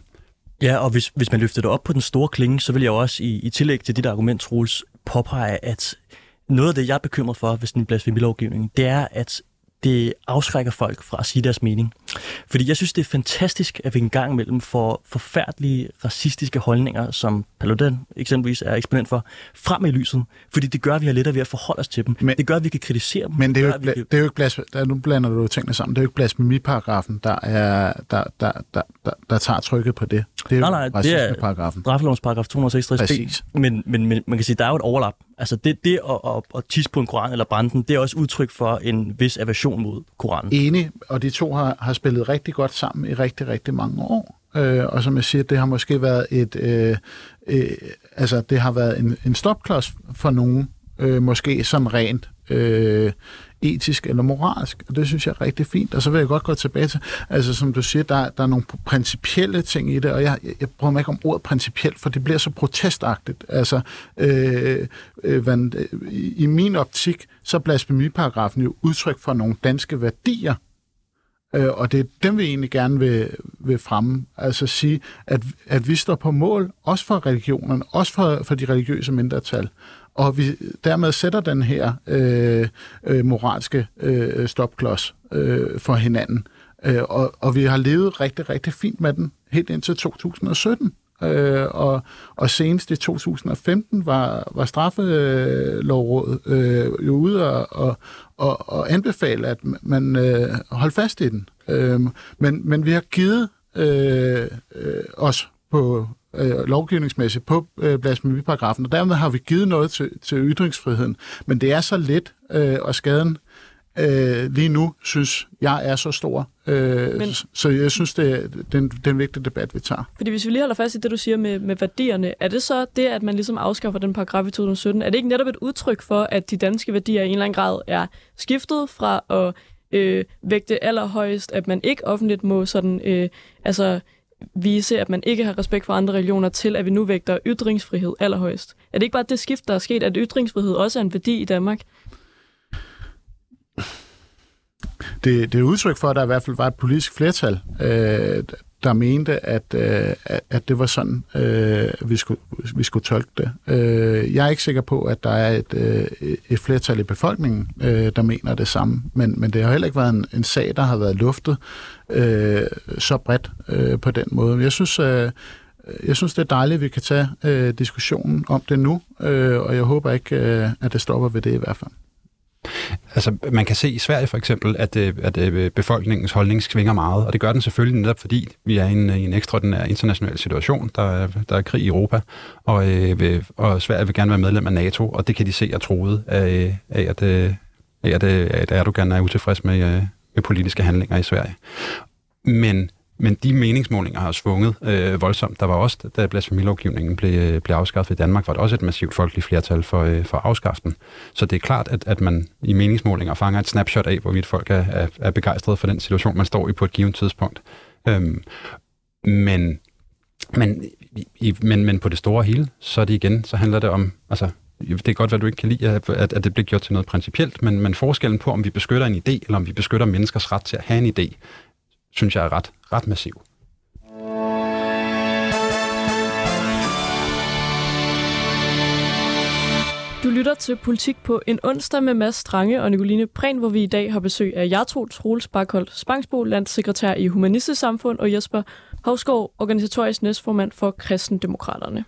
Ja, og hvis, hvis man løfter det op på den store klinge, så vil jeg også i, i tillæg til dit argument, Troels, påpege, at noget af det, jeg er bekymret for ved sådan en blasfemilovgivning, det er, at det afskrækker folk fra at sige deres mening. Fordi jeg synes, det er fantastisk, at vi en gang imellem får forfærdelige racistiske holdninger, som Paludan eksempelvis er eksponent for, frem i lyset. Fordi det gør, at vi har lettere ved at forholde os til dem. Men, det gør, at vi kan kritisere dem. Men det er, jo ikke, kan... det er jo ikke blasfemi, der, nu blander du tingene sammen. Det er jo ikke blasfemiparagrafen, der, er, der, der, der, der, der tager trykket på det. Det er nej, nej, det er straffelovens paragraf 266 Men, men, men man kan sige, der er jo et overlap. Altså det, det at, at, at tisse på en koran eller brænde den, det er også udtryk for en vis aversion mod koranen. Enig, og de to har, har spillet rigtig godt sammen i rigtig, rigtig mange år. Øh, og som jeg siger, det har måske været et, øh, øh, altså det har været en, en stopklods for nogen, øh, måske sådan rent øh, etisk eller moralsk, og det synes jeg er rigtig fint. Og så vil jeg godt gå tilbage til, altså som du siger, der, der er nogle principielle ting i det, og jeg, jeg prøver mig ikke om ordet principielt, for det bliver så protestagtigt. Altså, øh, øh, øh, i, i min optik, så er blasfemiparagrafen jo udtryk for nogle danske værdier, øh, og det er dem, vi egentlig gerne vil, vil fremme. Altså sige, at, at vi står på mål, også for religionerne, også for, for de religiøse mindretal og vi dermed sætter den her øh, øh, moralske øh, stopklods øh, for hinanden. Øh, og, og vi har levet rigtig, rigtig fint med den helt indtil 2017. Øh, og, og senest i 2015 var, var straffelovrådet øh, jo ude og, og, og, og anbefale, at man øh, holdt fast i den. Øh, men, men vi har givet øh, øh, os på øh, lovgivningsmæssigt på øh, blasfemiparagrafen, og dermed har vi givet noget til, til ytringsfriheden. Men det er så let, øh, og skaden øh, lige nu, synes jeg, er så stor. Øh, Men, så jeg synes, det er den, den vigtige debat, vi tager. Fordi hvis vi lige holder fast i det, du siger med, med værdierne, er det så det, at man ligesom afskaffer den paragraf i 2017, er det ikke netop et udtryk for, at de danske værdier i en eller anden grad er skiftet fra at øh, vægte allerhøjst, at man ikke offentligt må sådan, øh, altså vise, at man ikke har respekt for andre religioner, til at vi nu vægter ytringsfrihed allerhøjst. Er det ikke bare det skift, der er sket, at ytringsfrihed også er en værdi i Danmark? Det, det er udtryk for, at der i hvert fald var et politisk flertal, øh, der mente, at, øh, at det var sådan, øh, vi, skulle, vi skulle tolke det. Øh, jeg er ikke sikker på, at der er et, øh, et flertal i befolkningen, øh, der mener det samme, men, men det har heller ikke været en, en sag, der har været luftet øh, så bredt øh, på den måde. Jeg synes, øh, jeg synes, det er dejligt, at vi kan tage øh, diskussionen om det nu, øh, og jeg håber ikke, øh, at det stopper ved det i hvert fald altså, man kan se i Sverige for eksempel, at, øh, at, øh, befolkningens holdning svinger meget, og det gør den selvfølgelig netop fordi, vi er i en, øh, i en ekstraordinær international situation. Der er, der er krig i Europa, og, øh, og Sverige vil gerne være medlem af NATO, og det kan de se er troet af, af, at, af, at, at Erdogan er utilfreds med, med politiske handlinger i Sverige. Men men de meningsmålinger har svunget øh, voldsomt. Der var også, da blasfemilovgivningen blev, øh, blev afskaffet i Danmark, var der også et massivt folkeligt flertal for, øh, for afskaften. Så det er klart, at, at man i meningsmålinger fanger et snapshot af, hvorvidt folk er, er, er begejstrede for den situation, man står i på et givet tidspunkt. Øhm, men, men, i, men, men på det store hele, så er det igen, så handler det om, altså det er godt, at du ikke kan lide, at, at det bliver gjort til noget principielt, men, men forskellen på, om vi beskytter en idé, eller om vi beskytter menneskers ret til at have en idé, synes jeg er ret, ret massiv. Du lytter til Politik på en onsdag med Mads Strange og Nicoline Prehn, hvor vi i dag har besøg af Jartro Troels Barkold Spangsbo, landsekretær i Humanistisk Samfund, og Jesper Hovskov, organisatorisk næstformand for Kristendemokraterne.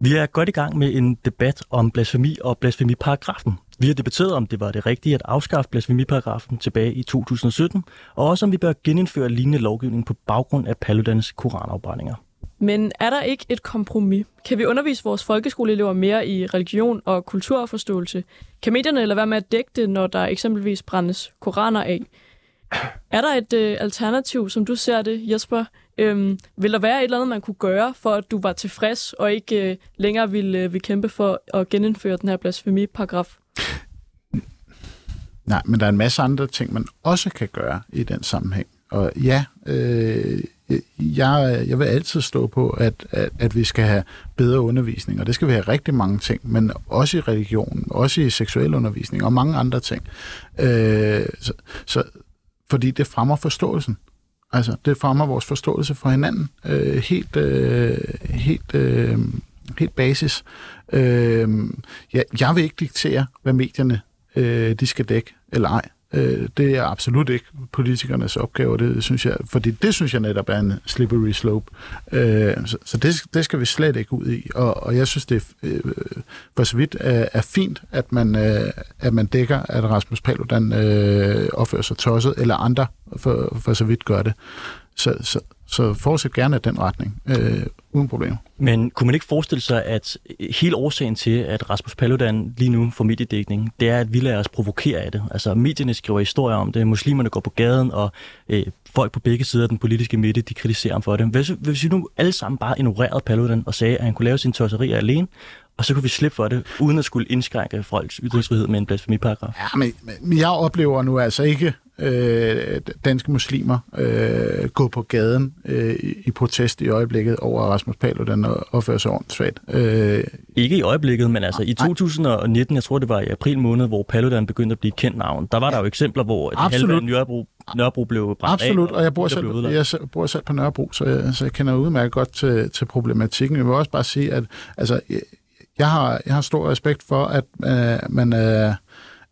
Vi er godt i gang med en debat om blasfemi og blasfemiparagrafen. Vi har debatteret, om det var det rigtige at afskaffe blasfemiparagrafen tilbage i 2017, og også om vi bør genindføre lignende lovgivning på baggrund af Paludans koranafbrændinger. Men er der ikke et kompromis? Kan vi undervise vores folkeskoleelever mere i religion og kulturforståelse? Kan medierne lade være med at dække det, når der eksempelvis brændes koraner af? Er der et øh, alternativ, som du ser det, Jesper? Øhm, vil der være et eller andet, man kunne gøre, for at du var tilfreds og ikke øh, længere ville, øh, ville kæmpe for at genindføre den her blasfemiparagraf? Nej, men der er en masse andre ting, man også kan gøre i den sammenhæng. Og ja, øh, jeg, jeg vil altid stå på, at, at, at vi skal have bedre undervisning, og det skal vi have rigtig mange ting, men også i religion, også i seksuel undervisning og mange andre ting. Øh, så, så, fordi det fremmer forståelsen. Altså, det fremmer vores forståelse for hinanden øh, helt, øh, helt, øh, helt basis. Øh, ja, jeg vil ikke diktere, hvad medierne øh, de skal dække eller ej. Øh, det er absolut ikke politikernes opgave, det synes jeg, fordi det synes jeg netop er en slippery slope. Øh, så så det, det skal vi slet ikke ud i, og, og jeg synes, det er, øh, for så vidt er, er fint, at man, øh, at man dækker, at Rasmus Paludan øh, opfører sig tosset, eller andre for, for så vidt gør det. Så, så, så fortsæt gerne den retning, øh, uden problemer. Men kunne man ikke forestille sig, at hele årsagen til, at Rasmus Paludan lige nu får mediedækning, det er, at vi lader os provokere af det. Altså medierne skriver historier om det, muslimerne går på gaden, og øh, folk på begge sider af den politiske midte, de kritiserer ham for det. Hvis, hvis vi nu alle sammen bare ignorerede Paludan og sagde, at han kunne lave sin tosserier alene, og så kunne vi slippe for det, uden at skulle indskrænke folks ytringsfrihed med en blasfemiparagraf. Ja, men, men jeg oplever nu altså ikke øh, danske muslimer øh, gå på gaden øh, i protest i øjeblikket over Rasmus Paludan og opfører sig åndssvagt. Øh, ikke i øjeblikket, men altså i 2019, jeg tror det var i april måned, hvor Paludan begyndte at blive kendt navn, der var der jo eksempler, hvor det halve Nørrebro, Nørrebro blev brændt Absolut, af, og jeg bor, selv, jeg bor selv på Nørrebro, så jeg, så jeg kender udmærket godt til, til problematikken. Jeg vil også bare sige, at altså, jeg, har, jeg har stor respekt for, at øh, man... Øh,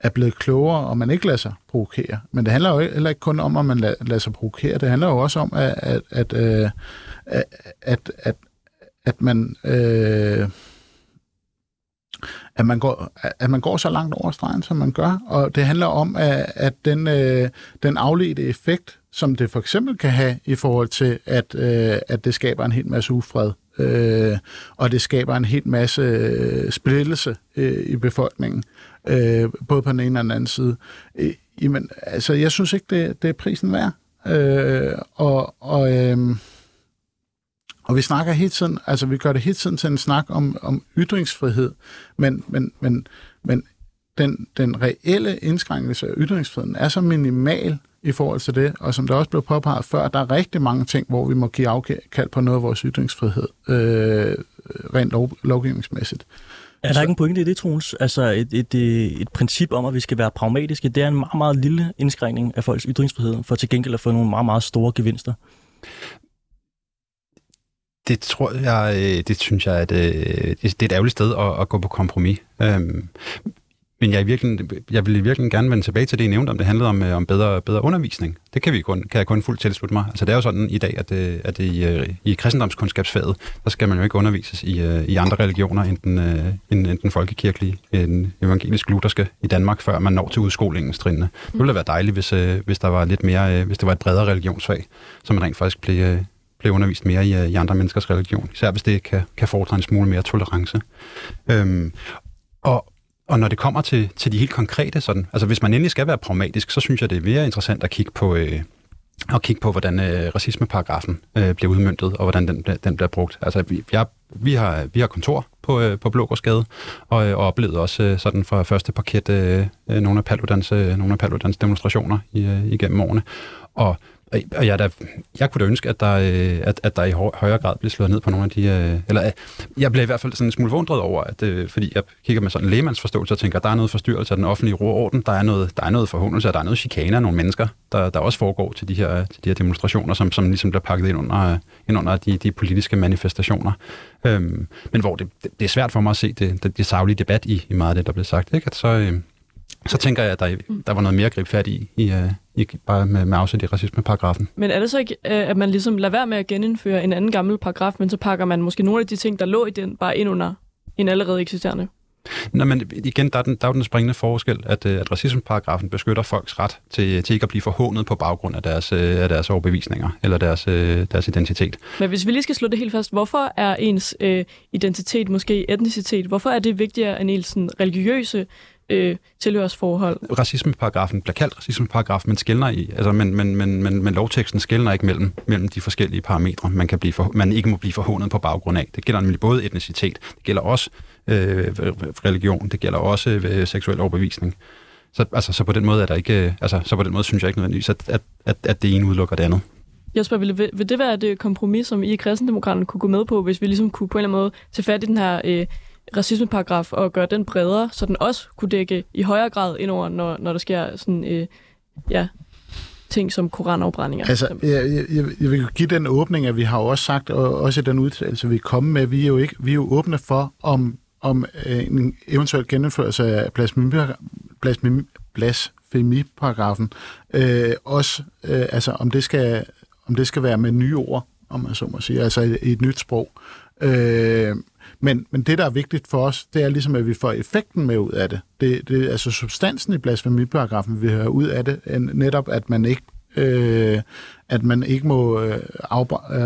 er blevet klogere, og man ikke lader sig provokere. Men det handler jo heller ikke kun om, at man lader, lader sig provokere. Det handler jo også om, at, at, at, øh, at, at, at man... Øh, at man, går, at man går så langt over stregen, som man gør. Og det handler om, at, at den, øh, den afledte effekt, som det for eksempel kan have i forhold til, at, øh, at det skaber en hel masse ufred, øh, og det skaber en hel masse øh, splittelse øh, i befolkningen, øh, både på den ene og den anden side. Øh, jamen, altså, jeg synes ikke, det, det er prisen værd. Øh, og, og, øh, og vi snakker hele tiden, altså vi gør det hele tiden til en snak om, om ytringsfrihed, men, men, men, men den, den reelle indskrænkelse af ytringsfriheden er så minimal i forhold til det, og som der også blev påpeget før, der er rigtig mange ting, hvor vi må give afkald på noget af vores ytringsfrihed, øh, rent lov, lovgivningsmæssigt. Er der ikke en pointe i det, Troels? Altså et, et, et, et princip om, at vi skal være pragmatiske, det er en meget, meget lille indskrænkning af folks ytringsfrihed, for til gengæld at få nogle meget, meget store gevinster. Det tror jeg, øh, det synes jeg, at øh, det er et ærgerligt sted at, at gå på kompromis. Øhm, men jeg, virkelig, jeg vil virkelig gerne vende tilbage til det, I nævnte om. Det handlede om, øh, om bedre, bedre undervisning. Det kan, vi kun, kan jeg kun fuldt tilslutte mig. Altså det er jo sådan i dag, at, det, at i, øh, i kristendomskundskabsfaget, der skal man jo ikke undervises i, i andre religioner end den, end, end den folkekirkelige, den evangelisk-lutherske i Danmark, før man når til udskolingens trinne. Det ville da være dejligt, hvis, hvis der var lidt mere, hvis det var et bredere religionsfag, så man rent faktisk blev, blev undervist mere i, i andre menneskers religion. Især hvis det kan, kan fordre en smule mere tolerance. Øhm, og, og når det kommer til, til de helt konkrete, sådan, altså hvis man endelig skal være pragmatisk, så synes jeg, det er mere interessant at kigge på, øh, at kigge på hvordan øh, racismeparagrafen øh, bliver udmyndtet, og hvordan den, den bliver brugt. Altså, vi, jeg, vi, har, vi har kontor på, øh, på Blågårdsgade, og, øh, og oplevede også øh, sådan fra første parket øh, øh nogle af Paludans, øh, nogle af Paludans demonstrationer i, øh, igennem årene. Og og jeg, der, jeg kunne da ønske, at der, øh, at, at der i højere grad blev slået ned på nogle af de... Øh, eller øh, jeg blev i hvert fald sådan en smule vundret over, at, fordi jeg kigger med sådan en lægemandsforståelse og tænker, at der er noget forstyrrelse af den offentlige ro og orden, der er noget, der er noget forhåndelse, og der er noget chikane af nogle mennesker, der, der også foregår til de her, til de her demonstrationer, som, som ligesom bliver pakket ind under, ind under de, de politiske manifestationer. Øhm, men hvor det, det, er svært for mig at se det, det, det savlige debat i, i meget af det, der bliver sagt. Ikke? At så, øh, så tænker jeg, at der, der var noget mere grib fat i, i, øh, i bare med, med afsæt i racismeparagrafen. Men er det så ikke, øh, at man ligesom lader være med at genindføre en anden gammel paragraf, men så pakker man måske nogle af de ting, der lå i den, bare ind under en allerede eksisterende? Nå, men igen, der er, den, der er jo den springende forskel, at, øh, at racismeparagrafen beskytter folks ret til, til ikke at blive forhånet på baggrund af deres, af deres overbevisninger eller deres, deres identitet. Men hvis vi lige skal slå det helt fast, hvorfor er ens øh, identitet, måske etnicitet, hvorfor er det vigtigere end ens religiøse øh, tilhørsforhold. Racismeparagrafen bliver kaldt racismeparagraf, men skældner i, altså, men, men, men, men, men lovteksten skældner ikke mellem, mellem de forskellige parametre, man, kan blive for, man ikke må blive forhånet på baggrund af. Det gælder nemlig både etnicitet, det gælder også øh, religion, det gælder også øh, seksuel overbevisning. Så, altså, så på den måde er der ikke, altså, så på den måde synes jeg ikke nødvendigvis, at, at, at, at det ene udelukker det andet. Jesper, vil, vil det være det kompromis, som I i kristendemokraterne kunne gå med på, hvis vi ligesom kunne på en eller anden måde tage fat i den her øh, racismeparagraf og gøre den bredere, så den også kunne dække i højere grad indover, når, når der sker sådan, øh, ja, ting som koranafbrændinger. Altså, jeg, jeg, jeg vil give den åbning, at vi har også sagt, og også i den udtalelse, vi er kommet med, vi er jo, ikke, vi er jo åbne for, om, om øh, en eventuel gennemførelse af blasfemiparagrafen, øh, også, øh, altså om det, skal, om det skal være med nye ord, om man så må sige, altså i, i et nyt sprog. Øh, men, men det, der er vigtigt for os, det er ligesom, at vi får effekten med ud af det. Det, det altså substansen i blasfemiparagrafen, vi hører ud af det, netop at man ikke øh, at man ikke må øh, øh,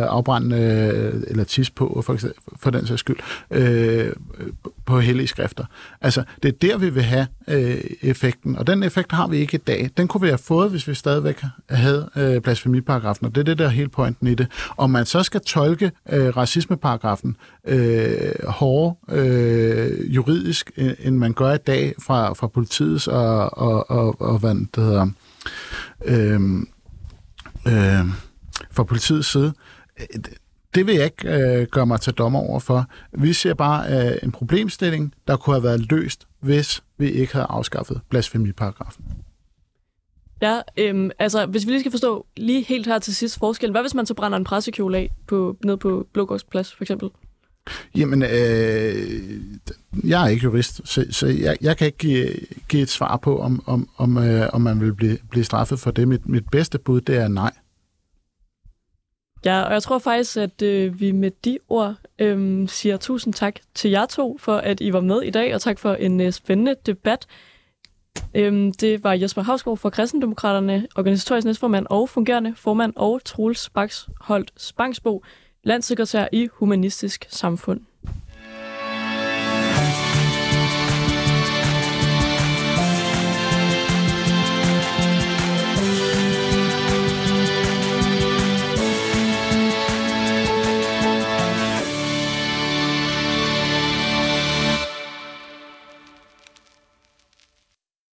afbrænde øh, eller tisse på, for, for den sags skyld, øh, på hellige skrifter. Altså, det er der, vi vil have øh, effekten, og den effekt har vi ikke i dag. Den kunne vi have fået, hvis vi stadigvæk havde øh, blasfemiparagrafen, og det er det, der er hele pointen i det. Om man så skal tolke øh, racismeparagrafen øh, hårdere øh, juridisk, øh, end man gør i dag fra, fra politiets og, og, og, og hvad det hedder... Øh, øh, fra politiets side. Det vil jeg ikke øh, gøre mig til dommer over for. Vi ser bare øh, en problemstilling, der kunne have været løst, hvis vi ikke havde afskaffet blasfemiparagrafen. Ja, øhm, altså hvis vi lige skal forstå lige helt her til sidst forskellen. Hvad hvis man så brænder en pressekjole af på, ned på Blågårdsplads for eksempel? Jamen, øh, jeg er ikke jurist, så, så jeg, jeg kan ikke give, give et svar på, om, om, om, øh, om man vil blive, blive straffet for det. Mit, mit bedste bud, det er nej. Ja, og jeg tror faktisk, at øh, vi med de ord øh, siger tusind tak til jer to, for at I var med i dag, og tak for en øh, spændende debat. Øhm, det var Jesper Havsgaard fra Kristendemokraterne, organisatorisk næstformand og fungerende formand, og Troels Baksholdt Spangsbo, landssekretær i Humanistisk Samfund.